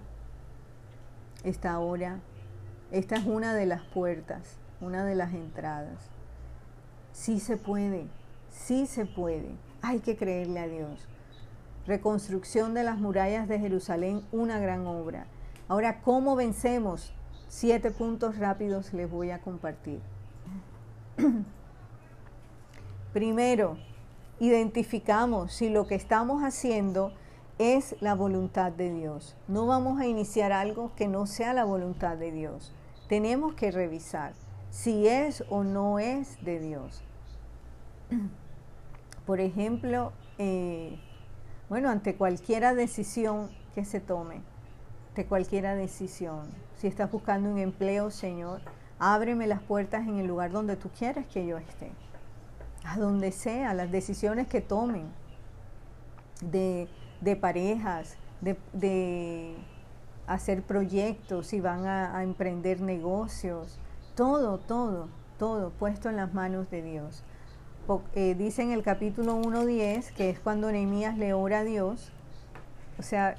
está ahora. Esta es una de las puertas, una de las entradas. Sí se puede, sí se puede. Hay que creerle a Dios. Reconstrucción de las murallas de Jerusalén, una gran obra. Ahora, ¿cómo vencemos? Siete puntos rápidos les voy a compartir. *clears throat* Primero, identificamos si lo que estamos haciendo es la voluntad de Dios. No vamos a iniciar algo que no sea la voluntad de Dios. Tenemos que revisar si es o no es de Dios. *clears throat* Por ejemplo, eh, bueno, ante cualquiera decisión que se tome, de cualquiera decisión, si estás buscando un empleo, Señor, ábreme las puertas en el lugar donde tú quieres que yo esté. A donde sea, las decisiones que tomen de de parejas, de, hacer proyectos, si van a, emprender negocios, todo, todo, todo puesto en las manos de Dios. Eh, dice en el capítulo 1.10, que es cuando Nehemías le ora a Dios, o sea,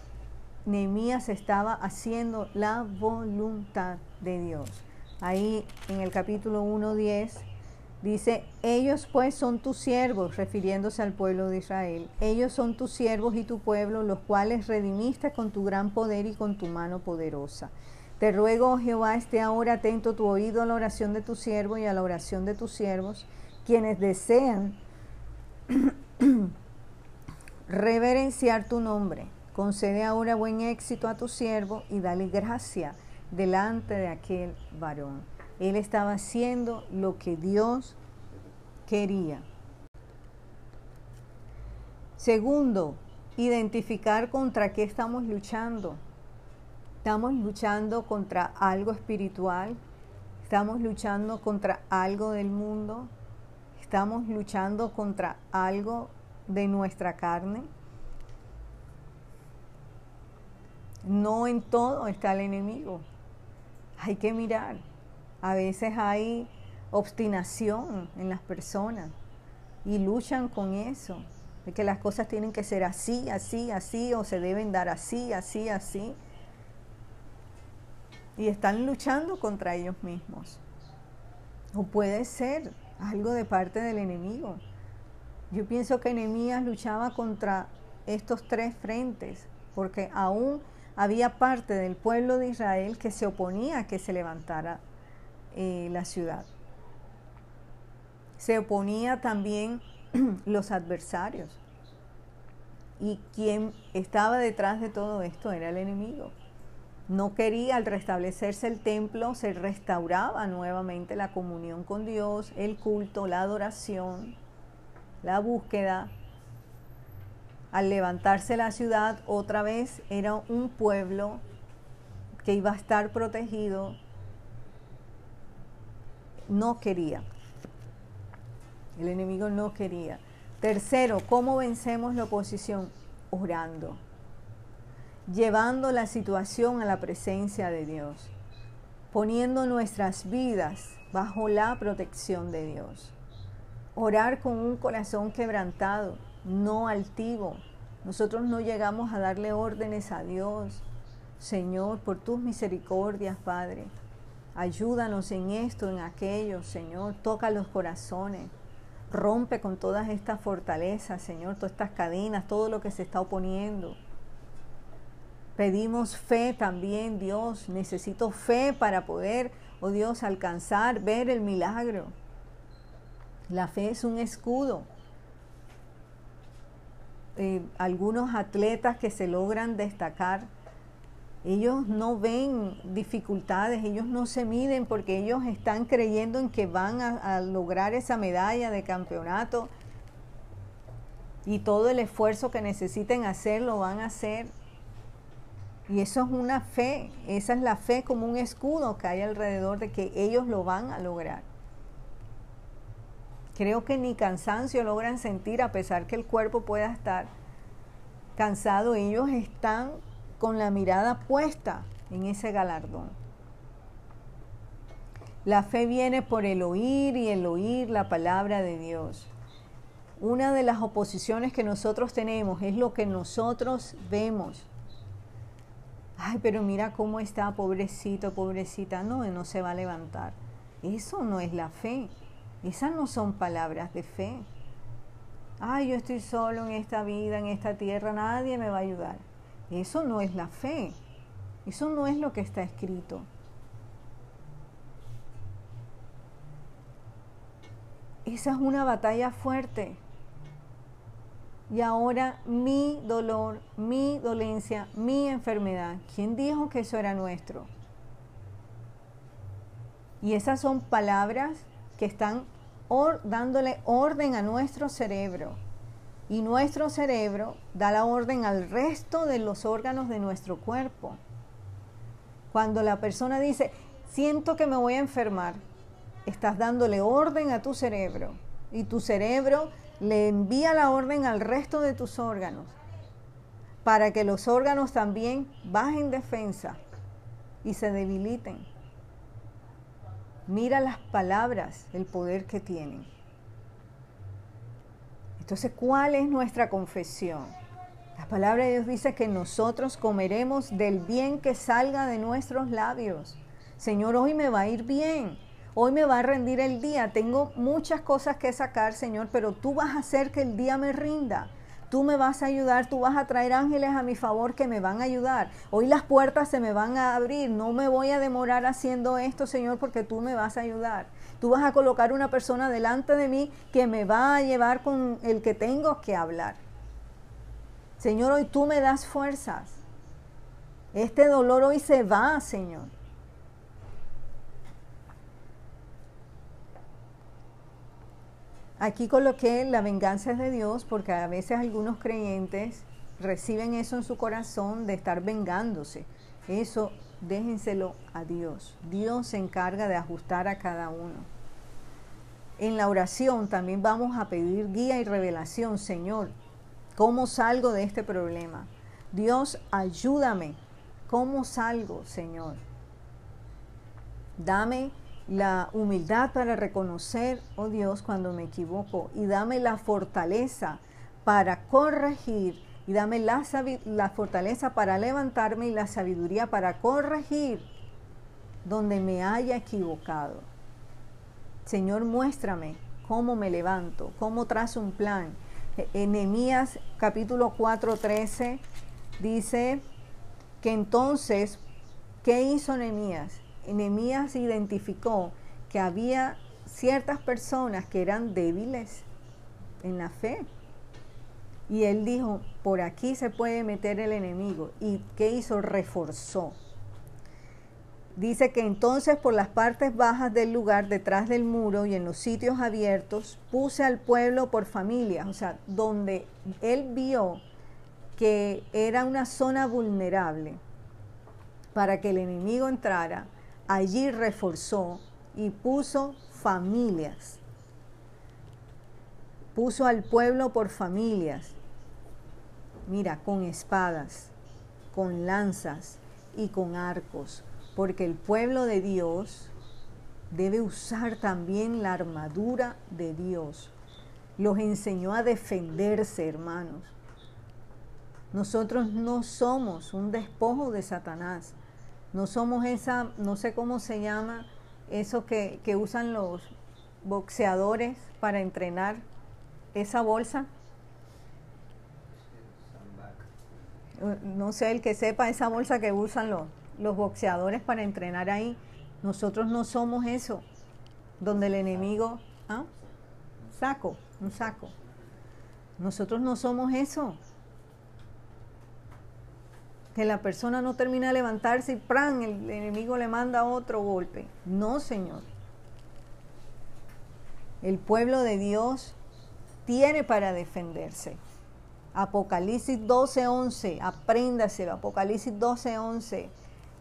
Nehemías estaba haciendo la voluntad de Dios. Ahí en el capítulo 1.10 Dice, ellos pues son tus siervos, refiriéndose al pueblo de Israel. Ellos son tus siervos y tu pueblo, los cuales redimiste con tu gran poder y con tu mano poderosa. Te ruego, oh Jehová, esté ahora atento tu oído a la oración de tu siervo y a la oración de tus siervos, quienes desean *clears throat* reverenciar tu nombre. Concede ahora buen éxito a tu siervo y dale gracia delante de aquel varón. Él estaba haciendo lo que Dios quería. Segundo, identificar contra qué estamos luchando. Estamos luchando contra algo espiritual, estamos luchando contra algo del mundo, estamos luchando contra algo de nuestra carne. No en todo está el enemigo. Hay que mirar. A veces hay obstinación en las personas y luchan con eso, de que las cosas tienen que ser así, así, así, o se deben dar así, así, así. Y están luchando contra ellos mismos. O puede ser algo de parte del enemigo. Yo pienso que Enemías luchaba contra estos tres frentes, porque aún había parte del pueblo de Israel que se oponía a que se levantara eh, la ciudad. Se oponía también *clears throat* los adversarios. Y quien estaba detrás de todo esto era el enemigo. No quería, al restablecerse el templo, se restauraba nuevamente la comunión con Dios, el culto, la adoración, la búsqueda. Al levantarse la ciudad, otra vez era un pueblo que iba a estar protegido. No quería. El enemigo no quería. Tercero, ¿cómo vencemos la oposición? Orando llevando la situación a la presencia de Dios, poniendo nuestras vidas bajo la protección de Dios. Orar con un corazón quebrantado, no altivo. Nosotros no llegamos a darle órdenes a Dios. Señor, por tus misericordias, Padre, ayúdanos en esto, en aquello, Señor. Toca los corazones. Rompe con todas estas fortalezas, Señor, todas estas cadenas, todo lo que se está oponiendo. Pedimos fe también, Dios. Necesito fe para poder, oh Dios, alcanzar, ver el milagro. La fe es un escudo. Eh, algunos atletas que se logran destacar, ellos no ven dificultades, ellos no se miden porque ellos están creyendo en que van a, lograr esa medalla de campeonato. Y todo el esfuerzo que necesiten hacer lo van a hacer. Y eso es una fe, esa es la fe como un escudo que hay alrededor de que ellos lo van a lograr. Creo que ni cansancio logran sentir a pesar que el cuerpo pueda estar cansado, ellos están con la mirada puesta en ese galardón. La fe viene por el oír y el oír la palabra de Dios. Una de las oposiciones que nosotros tenemos es lo que nosotros vemos ay, pero mira cómo está, pobrecito, pobrecita, no, no se va a levantar. Eso no es la fe, esas no son palabras de fe. Ay, yo estoy solo en esta vida, en esta tierra, nadie me va a ayudar. Eso no es la fe, eso no es lo que está escrito. Esa es una batalla fuerte y ahora mi dolor, mi dolencia, mi enfermedad. ¿Quién dijo que eso era nuestro? Y esas son palabras que están dándole orden a nuestro cerebro. Y nuestro cerebro da la orden al resto de los órganos de nuestro cuerpo. Cuando la persona dice, siento que me voy a enfermar, estás dándole orden a tu cerebro. Y tu cerebro le envía la orden al resto de tus órganos para que los órganos también bajen defensa y se debiliten. Mira las palabras, el poder que tienen. Entonces, ¿cuál es nuestra confesión? La palabra de Dios dice que nosotros comeremos del bien que salga de nuestros labios. Señor, hoy me va a ir bien. Hoy me va a rendir el día. Tengo muchas cosas que sacar, Señor, pero tú vas a hacer que el día me rinda. Tú me vas a ayudar, tú vas a traer ángeles a mi favor que me van a ayudar. Hoy las puertas se me van a abrir. No me voy a demorar haciendo esto, Señor, porque tú me vas a ayudar. Tú vas a colocar una persona delante de mí que me va a llevar con el que tengo que hablar. Señor, hoy tú me das fuerzas. Este dolor hoy se va, Señor. Aquí coloqué la venganza de Dios porque a veces algunos creyentes reciben eso en su corazón de estar vengándose. Eso déjenselo a Dios. Dios se encarga de ajustar a cada uno. En la oración también vamos a pedir guía y revelación, Señor. ¿Cómo salgo de este problema? Dios, ayúdame. ¿Cómo salgo, Señor? Dame la humildad para reconocer, oh Dios, cuando me equivoco y dame la fortaleza para corregir y dame la, la, fortaleza para levantarme y la sabiduría para corregir donde me haya equivocado. Señor, muéstrame cómo me levanto, cómo trazo un plan. Enemías capítulo 4:13 dice que entonces, ¿qué hizo Enemías? Nehemías identificó que había ciertas personas que eran débiles en la fe. Y él dijo, por aquí se puede meter el enemigo. ¿Y qué hizo? Reforzó. Dice que entonces por las partes bajas del lugar, detrás del muro y en los sitios abiertos, puse al pueblo por familias, o sea, donde él vio que era una zona vulnerable para que el enemigo entrara, allí reforzó y puso familias. Puso al pueblo por familias. Mira, con espadas, con lanzas y con arcos porque el pueblo de Dios debe usar también la armadura de Dios. Los enseñó a defenderse, hermanos. Nosotros no somos un despojo de Satanás. No somos esa, no sé cómo se llama, eso que, que usan los boxeadores para entrenar, esa bolsa. No sé el que sepa esa bolsa que usan los, los boxeadores para entrenar ahí. Nosotros no somos eso, donde el enemigo, ¿ah? saco, un saco. Nosotros no somos eso. Que la persona no termina de levantarse y ¡pran! el enemigo le manda otro golpe. No, Señor. El pueblo de Dios tiene para defenderse. Apocalipsis 12:11, apréndaselo. Apocalipsis 12:11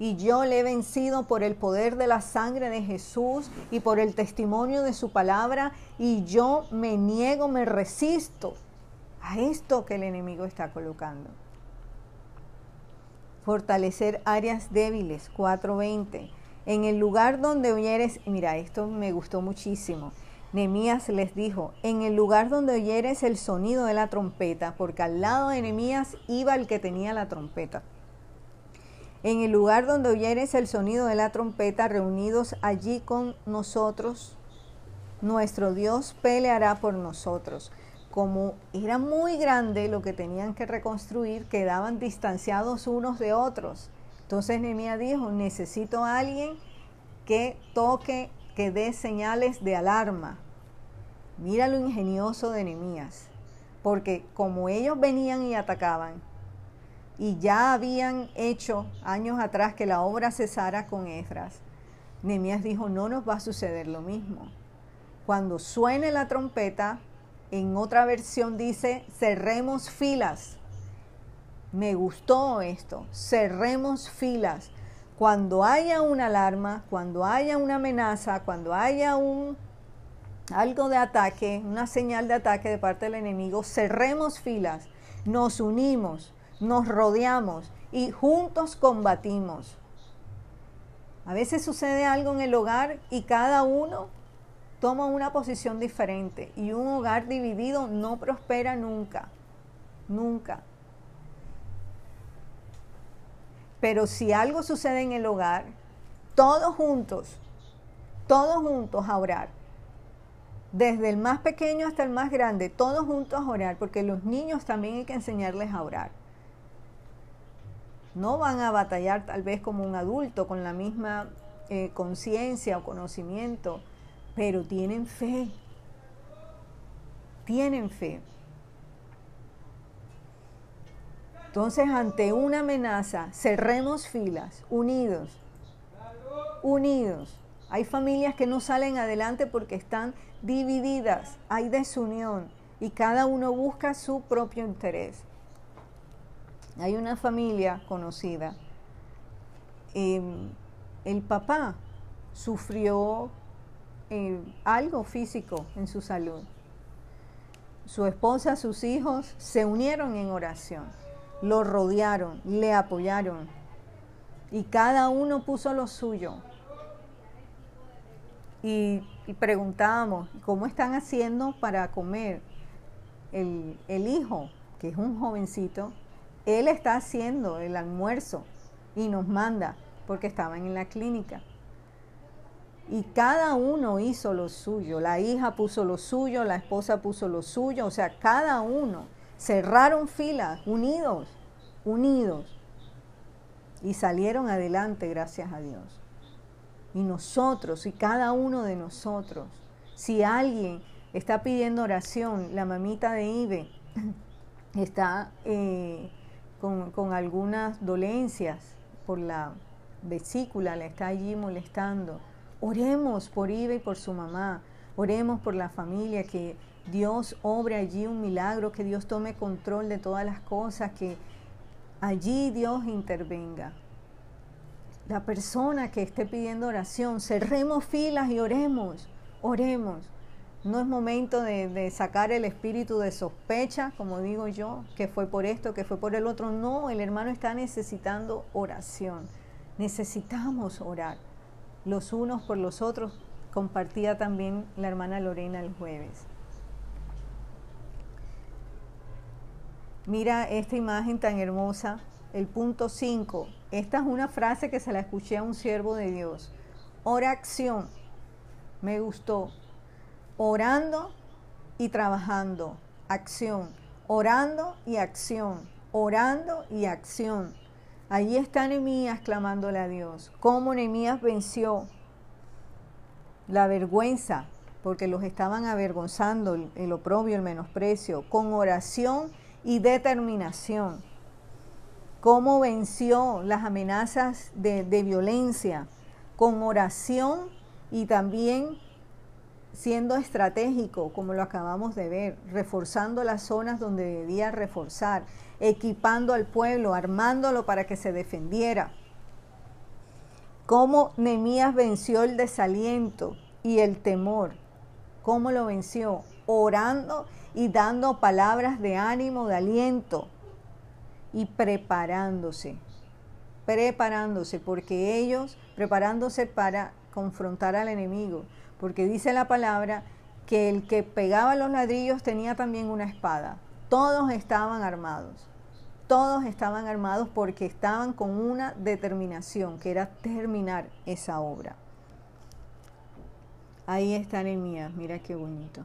y yo le he vencido por el poder de la sangre de Jesús y por el testimonio de su palabra y yo me niego, me resisto a esto que el enemigo está colocando. Fortalecer áreas débiles, 4.20. En el lugar donde oyeres, mira, esto me gustó muchísimo. Nemías les dijo, en el lugar donde oyeres el sonido de la trompeta, porque al lado de Nemías iba el que tenía la trompeta. En el lugar donde oyeres el sonido de la trompeta, reunidos allí con nosotros, nuestro Dios peleará por nosotros. Como era muy grande lo que tenían que reconstruir, quedaban distanciados unos de otros. Entonces Nehemías dijo, necesito a alguien que toque, que dé señales de alarma. Mira lo ingenioso de Nehemías, porque como ellos venían y atacaban, y ya habían hecho años atrás que la obra cesara con Esdras, Nehemías dijo, no nos va a suceder lo mismo. Cuando suene la trompeta, en otra versión dice, cerremos filas. Me gustó esto, cerremos filas. Cuando haya una alarma, cuando haya una amenaza, cuando haya un algo de ataque, una señal de ataque de parte del enemigo, cerremos filas, nos unimos, nos rodeamos y juntos combatimos. A veces sucede algo en el hogar y cada uno toma una posición diferente y un hogar dividido no prospera nunca, nunca. Pero si algo sucede en el hogar, todos juntos, todos juntos a orar. Desde el más pequeño hasta el más grande, todos juntos a orar, porque los niños también hay que enseñarles a orar no van a batallar tal vez como un adulto con la misma eh, conciencia o conocimiento, pero tienen fe. Tienen fe. Entonces, ante una amenaza, cerremos filas, unidos, unidos. Hay familias que no salen adelante porque están divididas, hay desunión y cada uno busca su propio interés. Hay una familia conocida. Em, el papá sufrió eh, algo físico en su salud. Su esposa, sus hijos se unieron en oración, lo rodearon, le apoyaron y cada uno puso lo suyo. Y, preguntábamos, ¿cómo están haciendo para comer? El, el hijo, que es un jovencito, él está haciendo el almuerzo y nos manda porque estaban en la clínica. Y cada uno hizo lo suyo. La hija puso lo suyo, la esposa puso lo suyo. O sea, cada uno cerraron filas, unidos, unidos. Y salieron adelante, gracias a Dios. Y nosotros, y cada uno de nosotros, si alguien está pidiendo oración, la mamita de Ibe *laughs* está eh, con, algunas dolencias por la vesícula le está allí molestando. Oremos por Iva y por su mamá. Oremos por la familia, que Dios obre allí un milagro, que Dios tome control de todas las cosas, que allí Dios intervenga. La persona que esté pidiendo oración, cerremos filas y oremos, oremos. No es momento de, sacar el espíritu de sospecha, como digo yo, que fue por esto, que fue por el otro. No, el hermano está necesitando oración. Necesitamos orar los unos por los otros. Compartía también la hermana Lorena el jueves. Mira esta imagen tan hermosa, el punto 5. Esta es una frase que se la escuché a un siervo de Dios. Oración. Me gustó orando y trabajando, acción, orando y acción, orando y acción. Allí está Nehemías clamándole a Dios. Cómo Nehemías venció la vergüenza, porque los estaban avergonzando, el, oprobio, el menosprecio, con oración y determinación. Cómo venció las amenazas de, de violencia, con oración y también siendo estratégico, como lo acabamos de ver, reforzando las zonas donde debía reforzar, equipando al pueblo, armándolo para que se defendiera. Cómo Nemías venció el desaliento y el temor. ¿Cómo lo venció? Orando y dando palabras de ánimo, de aliento y preparándose. Preparándose, porque ellos, preparándose para confrontar al enemigo, porque dice la palabra que el que pegaba los ladrillos tenía también una espada. Todos estaban armados. Todos estaban armados porque estaban con una determinación, que era terminar esa obra. Ahí está Nehemías, mira qué bonito.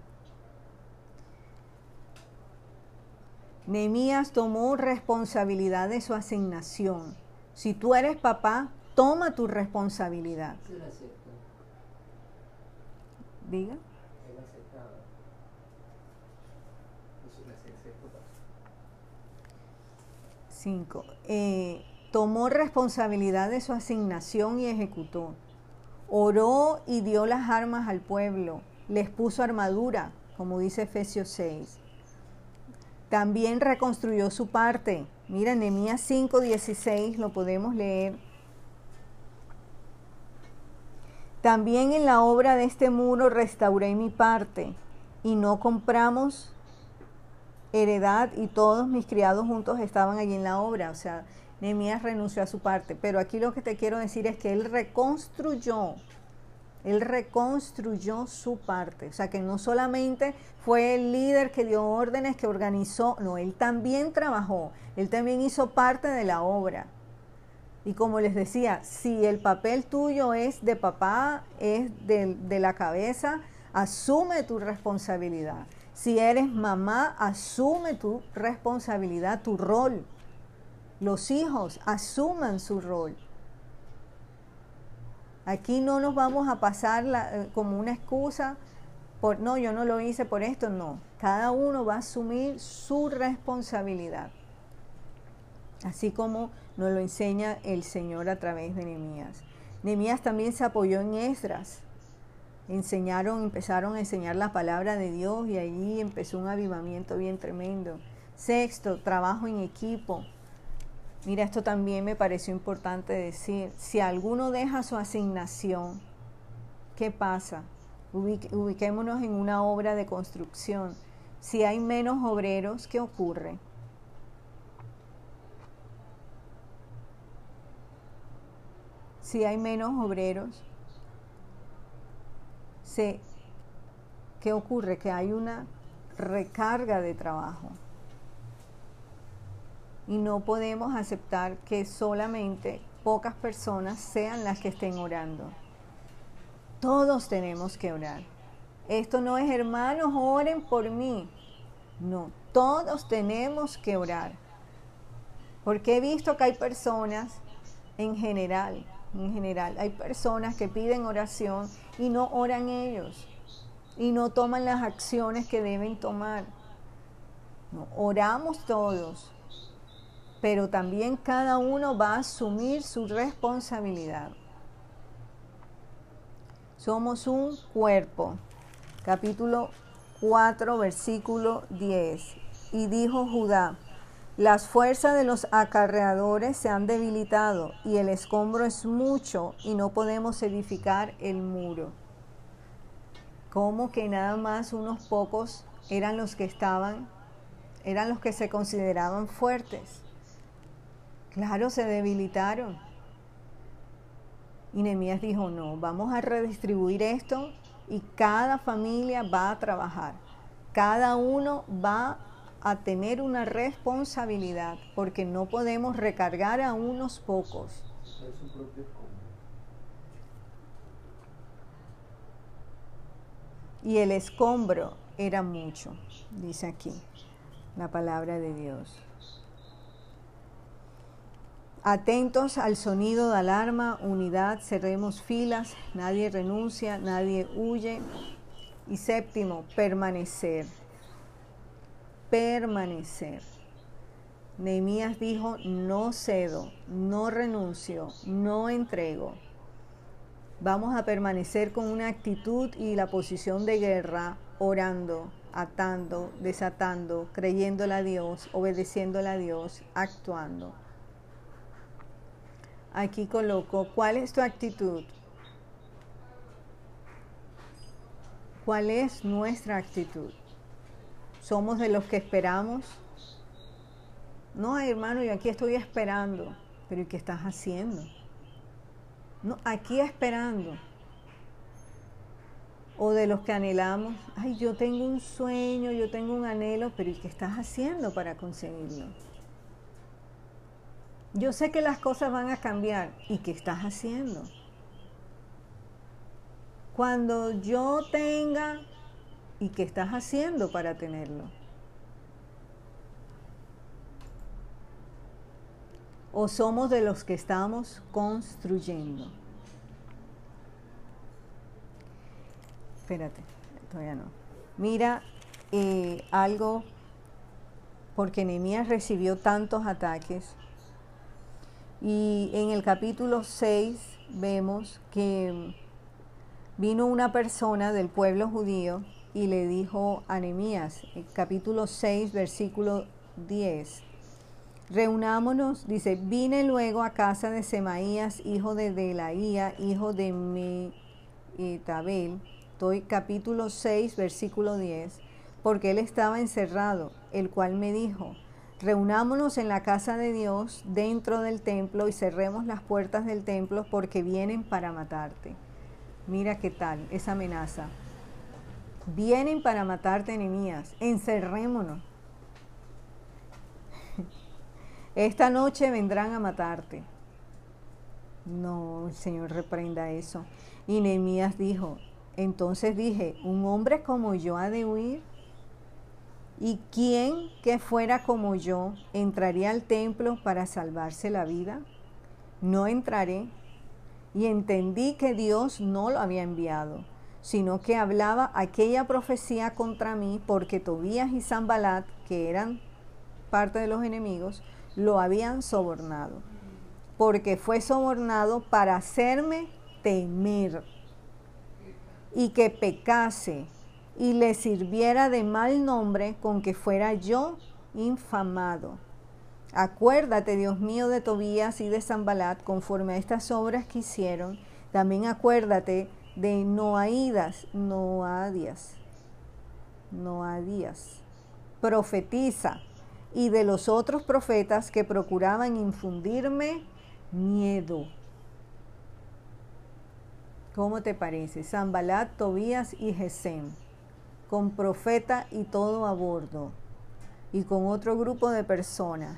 Nehemías tomó responsabilidad de su asignación. Si tú eres papá, toma tu responsabilidad. Diga. Cinco. Eh, tomó responsabilidad de su asignación y ejecutó. Oró y dio las armas al pueblo. Les puso armadura, como dice Efesios 6. También reconstruyó su parte. Mira, Nehemías 5:16 lo podemos leer También en la obra de este muro restauré mi parte y no compramos heredad y todos mis criados juntos estaban allí en la obra. O sea, Nehemías renunció a su parte. Pero aquí lo que te quiero decir es que él reconstruyó, él reconstruyó su parte. O sea, que no solamente fue el líder que dio órdenes, que organizó, no, él también trabajó, él también hizo parte de la obra. Y como les decía, si el papel tuyo es de papá, es de, la cabeza, asume tu responsabilidad. Si eres mamá, asume tu responsabilidad, tu rol. Los hijos asuman su rol. Aquí no nos vamos a pasar eh, como una excusa por, no, yo no lo hice por esto, no. Cada uno va a asumir su responsabilidad. Así como nos lo enseña el Señor a través de Nehemías. Nehemías también se apoyó en Esdras. Enseñaron, empezaron a enseñar la palabra de Dios y allí empezó un avivamiento bien tremendo. Sexto, trabajo en equipo. Mira, esto también me pareció importante decir. Si alguno deja su asignación, ¿qué pasa? ubiquémonos en una obra de construcción. Si hay menos obreros, ¿qué ocurre? Si hay menos obreros, ¿qué ocurre? Que hay una recarga de trabajo. Y no podemos aceptar que solamente pocas personas sean las que estén orando. Todos tenemos que orar. Esto no es hermanos, oren por mí. No, todos tenemos que orar. Porque he visto que hay personas en general en general. Hay personas que piden oración y no oran ellos y no toman las acciones que deben tomar. oramos todos, pero también cada uno va a asumir su responsabilidad. Somos un cuerpo. Capítulo 4, versículo 10. Y dijo Judá, las fuerzas de los acarreadores se han debilitado y el escombro es mucho y no podemos edificar el muro. Como que nada más unos pocos eran los que estaban, eran los que se consideraban fuertes. Claro, se debilitaron. Y Nehemías dijo, no, vamos a redistribuir esto y cada familia va a trabajar. Cada uno va a tener una responsabilidad porque no podemos recargar a unos pocos. Y el escombro era mucho, dice aquí la palabra de Dios. Atentos al sonido de alarma, unidad, cerremos filas, nadie renuncia, nadie huye. Y séptimo, permanecer. Permanecer. Nehemías dijo, no cedo, no renuncio, no entrego. Vamos a permanecer con una actitud y la posición de guerra, orando, atando, desatando, creyéndole a Dios, obedeciéndole a Dios, actuando. Aquí coloco, ¿cuál es tu actitud? ¿Cuál es nuestra actitud? ¿Somos de los que esperamos? No, hermano, yo aquí estoy esperando, pero ¿y qué estás haciendo? No, aquí esperando. O de los que anhelamos, ay, yo tengo un sueño, yo tengo un anhelo, pero ¿y qué estás haciendo para conseguirlo? Yo sé que las cosas van a cambiar. ¿Y qué estás haciendo? Cuando yo tenga, ¿y qué estás haciendo para tenerlo? ¿O somos de los que estamos construyendo? Espérate, todavía no. Mira eh, algo, porque Nehemías recibió tantos ataques y en el capítulo 6 vemos que vino una persona del pueblo judío y le dijo a Nehemías, capítulo 6, versículo 10, reunámonos, dice, vine luego a casa de Semaías, hijo de Delaía, hijo de Metabel, estoy capítulo 6, versículo 10, porque él estaba encerrado, el cual me dijo, Reunámonos en la casa de Dios dentro del templo y cerremos las puertas del templo porque vienen para matarte. Mira qué tal esa amenaza. Vienen para matarte, enemías. Encerrémonos. *laughs* Esta noche vendrán a matarte. No, el Señor reprenda eso. Y Nehemías dijo, entonces dije, ¿un hombre como yo ha de huir? ¿Y quién que fuera como yo entraría al templo para salvarse la vida? No entraré. Y entendí que Dios no lo había enviado, sino que hablaba aquella profecía contra mí porque Tobías y Zambalat, que eran parte de los enemigos, lo habían sobornado. Porque fue sobornado para hacerme temer y que pecase y le sirviera de mal nombre con que fuera yo infamado. Acuérdate, Dios mío, de Tobías y de Zambalat, conforme a estas obras que hicieron. También acuérdate de Noaídas, Noadias, Noadías, profetiza, y de los otros profetas que procuraban infundirme miedo. ¿Cómo te parece? Zambalat, Tobías y Gesem con profeta y todo a bordo, y con otro grupo de personas.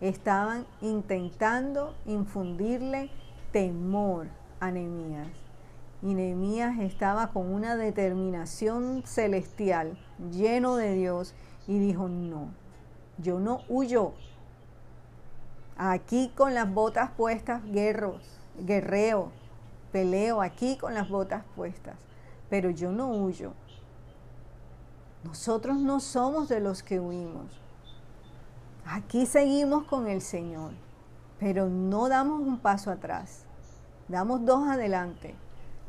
Estaban intentando infundirle temor a Nehemías. Y Nehemías estaba con una determinación celestial, lleno de Dios, y dijo, no, yo no huyo. Aquí con las botas puestas, guerros, guerreo, peleo aquí con las botas puestas, pero yo no huyo. Nosotros no somos de los que huimos. Aquí seguimos con el Señor, pero no damos un paso atrás, damos dos adelante.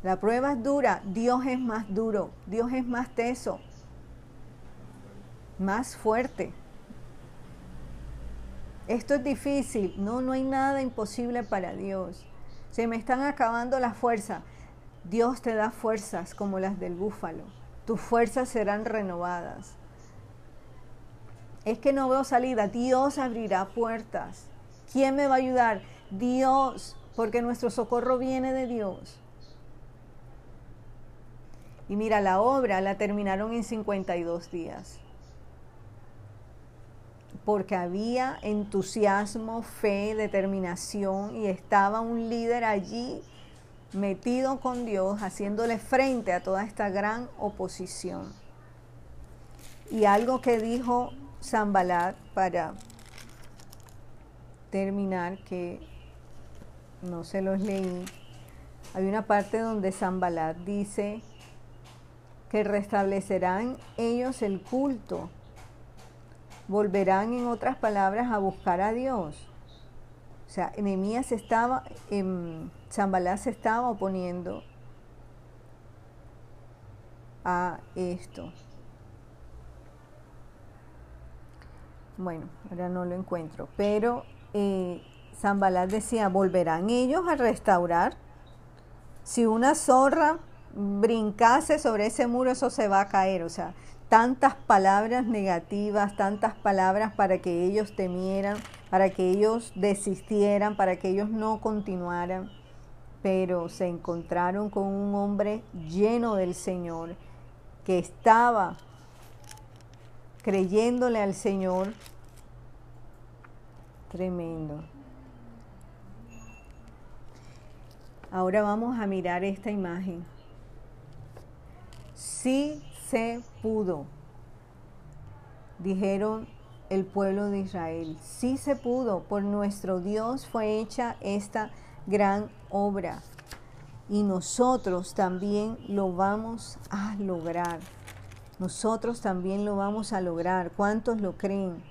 La prueba es dura, Dios es más duro, Dios es más teso, más fuerte. Esto es difícil, no, no hay nada imposible para Dios. Se me están acabando las fuerzas. Dios te da fuerzas como las del búfalo. Tus fuerzas serán renovadas. Es que no veo salida. Dios abrirá puertas. ¿Quién me va a ayudar? Dios, porque nuestro socorro viene de Dios. Y mira, la obra la terminaron en 52 días. Porque había entusiasmo, fe, determinación y estaba un líder allí metido con Dios, haciéndole frente a toda esta gran oposición. Y algo que dijo Zambalat para terminar, que no se los leí, hay una parte donde Zambalat dice que restablecerán ellos el culto, volverán en otras palabras a buscar a Dios. O sea, Enemías estaba, en Zambalá se estaba oponiendo a esto. Bueno, ahora no lo encuentro, pero eh, decía, ¿volverán ellos a restaurar? Si una zorra brincase sobre ese muro, eso se va a caer. O sea, tantas palabras negativas, tantas palabras para que ellos temieran, para que ellos desistieran, para que ellos no continuaran, pero se encontraron con un hombre lleno del Señor, que estaba creyéndole al Señor. Tremendo. Ahora vamos a mirar esta imagen. Sí se pudo, dijeron el pueblo de Israel. Sí se pudo, por nuestro Dios fue hecha esta gran obra. Y nosotros también lo vamos a lograr. Nosotros también lo vamos a lograr. ¿Cuántos lo creen?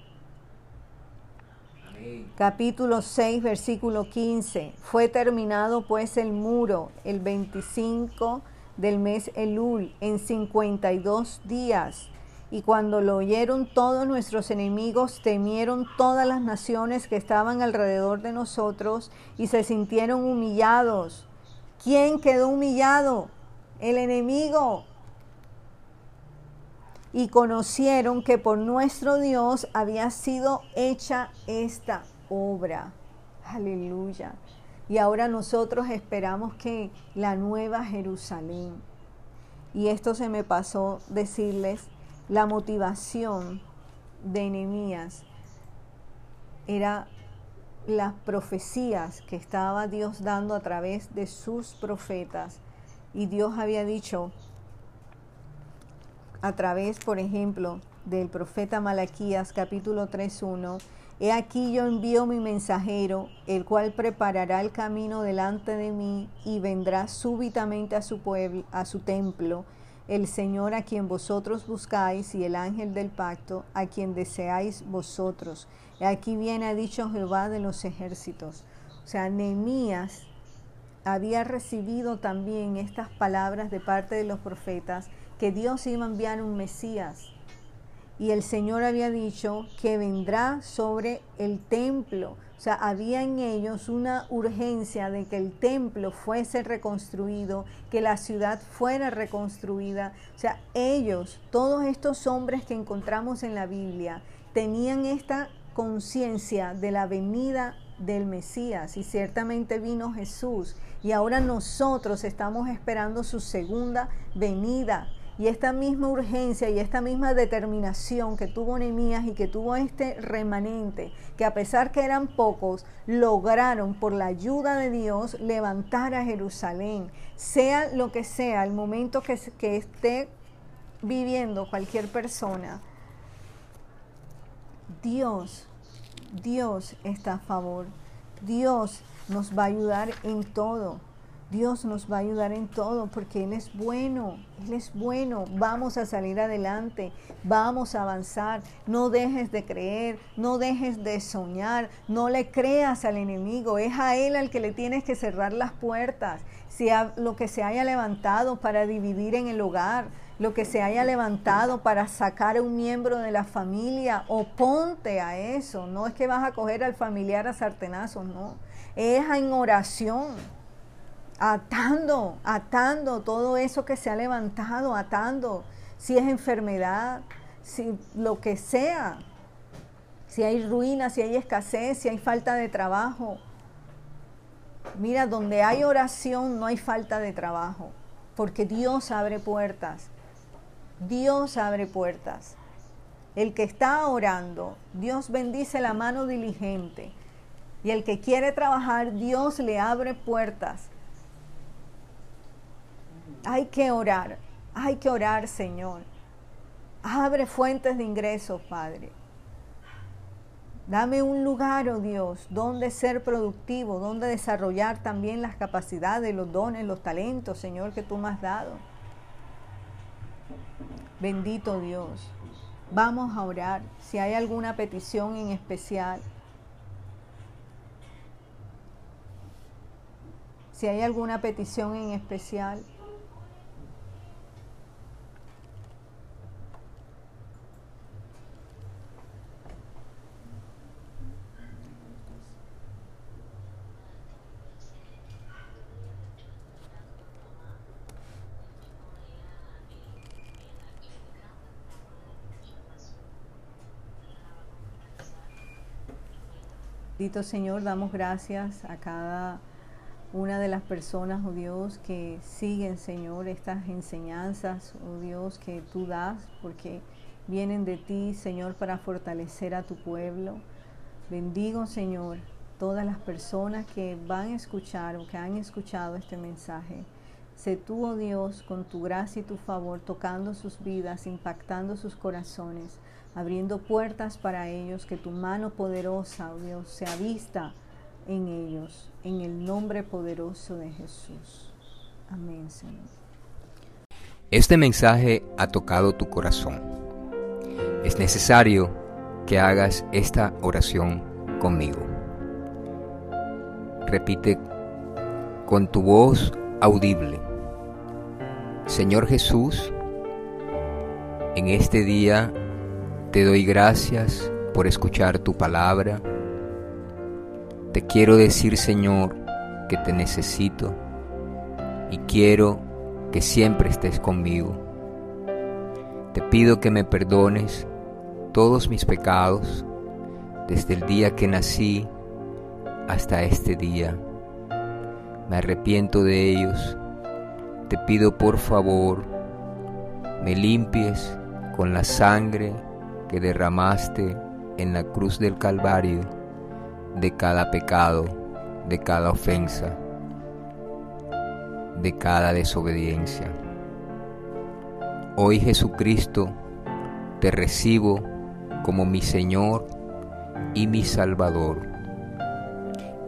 Capítulo 6, versículo 15. Fue terminado pues el muro el 25 del mes Elul en 52 días y cuando lo oyeron todos nuestros enemigos, temieron todas las naciones que estaban alrededor de nosotros y se sintieron humillados. ¿Quién quedó humillado? El enemigo. Y conocieron que por nuestro Dios había sido hecha esta obra. Aleluya. Y ahora nosotros esperamos que la nueva Jerusalén. Y esto se me pasó decirles la motivación de Nehemías era las profecías que estaba Dios dando a través de sus profetas. Y Dios había dicho a través, por ejemplo, del profeta Malaquías capítulo 3.1, He aquí yo envío mi mensajero, el cual preparará el camino delante de mí y vendrá súbitamente a su pueblo, a su templo, el Señor a quien vosotros buscáis y el ángel del pacto a quien deseáis vosotros. Aquí viene ha dicho Jehová de los ejércitos. O sea, Nehemías había recibido también estas palabras de parte de los profetas que Dios iba a enviar un Mesías. Y el Señor había dicho que vendrá sobre el templo. O sea, había en ellos una urgencia de que el templo fuese reconstruido, que la ciudad fuera reconstruida. O sea, ellos, todos estos hombres que encontramos en la Biblia, tenían esta conciencia de la venida del Mesías. Y ciertamente vino Jesús. Y ahora nosotros estamos esperando su segunda venida y esta misma urgencia y esta misma determinación que tuvo Nehemías y que tuvo este remanente, que a pesar que eran pocos, lograron por la ayuda de Dios levantar a Jerusalén, sea lo que sea, el momento que, que esté viviendo cualquier persona. Dios, Dios está a favor. Dios nos va a ayudar en todo. Dios nos va a ayudar en todo porque Él es bueno, Él es bueno. Vamos a salir adelante, vamos a avanzar. No dejes de creer, no dejes de soñar, no le creas al enemigo. Es a Él al que le tienes que cerrar las puertas. Si lo que se haya levantado para dividir en el hogar, lo que se haya levantado para sacar a un miembro de la familia, oponte a eso. No es que vas a coger al familiar a sartenazos, no. Es en oración atando, atando todo eso que se ha levantado, atando, si es enfermedad, si lo que sea, si hay ruina, si hay escasez, si hay falta de trabajo. Mira, donde hay oración no hay falta de trabajo, porque Dios abre puertas. Dios abre puertas. El que está orando, Dios bendice la mano diligente. Y el que quiere trabajar, Dios le abre puertas. Hay que orar, hay que orar, Señor. Abre fuentes de ingresos, Padre. Dame un lugar, oh Dios, donde ser productivo, donde desarrollar también las capacidades, los dones, los talentos, Señor, que tú me has dado. Bendito Dios. Vamos a orar. Si hay alguna petición en especial, si hay alguna petición en especial, Bendito Señor, damos gracias a cada una de las personas, oh Dios, que siguen, Señor, estas enseñanzas, oh Dios, que tú das, porque vienen de ti, Señor, para fortalecer a tu pueblo. Bendigo, Señor, todas las personas que van a escuchar o que han escuchado este mensaje. Sé tú, oh Dios, con tu gracia y tu favor, tocando sus vidas, impactando sus corazones abriendo puertas para ellos, que tu mano poderosa, oh Dios, sea vista en ellos, en el nombre poderoso de Jesús. Amén, Señor. Este mensaje ha tocado tu corazón. Es necesario que hagas esta oración conmigo. Repite con tu voz audible. Señor Jesús, en este día te doy gracias por escuchar tu palabra. Te quiero decir, Señor, que te necesito y quiero que siempre estés conmigo. Te pido que me perdones todos mis pecados desde el día que nací hasta este día. Me arrepiento de ellos. Te pido por favor, me limpies con la sangre que derramaste en la cruz del Calvario de cada pecado, de cada ofensa, de cada desobediencia. Hoy Jesucristo te recibo como mi Señor y mi Salvador.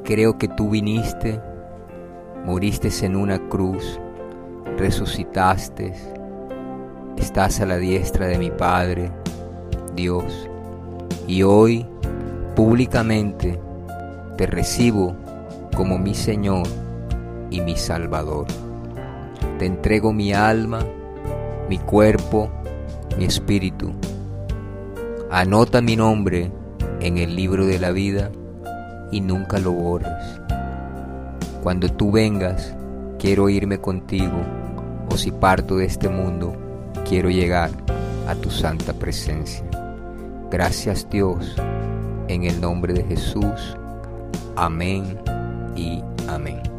Creo que tú viniste, moriste en una cruz, resucitaste, estás a la diestra de mi Padre Dios, y hoy públicamente te recibo como mi Señor y mi Salvador. Te entrego mi alma, mi cuerpo, mi espíritu. Anota mi nombre en el libro de la vida y nunca lo borres. Cuando tú vengas, quiero irme contigo, o si parto de este mundo, quiero llegar a tu santa presencia. Gracias Dios, en el nombre de Jesús. Amén y amén.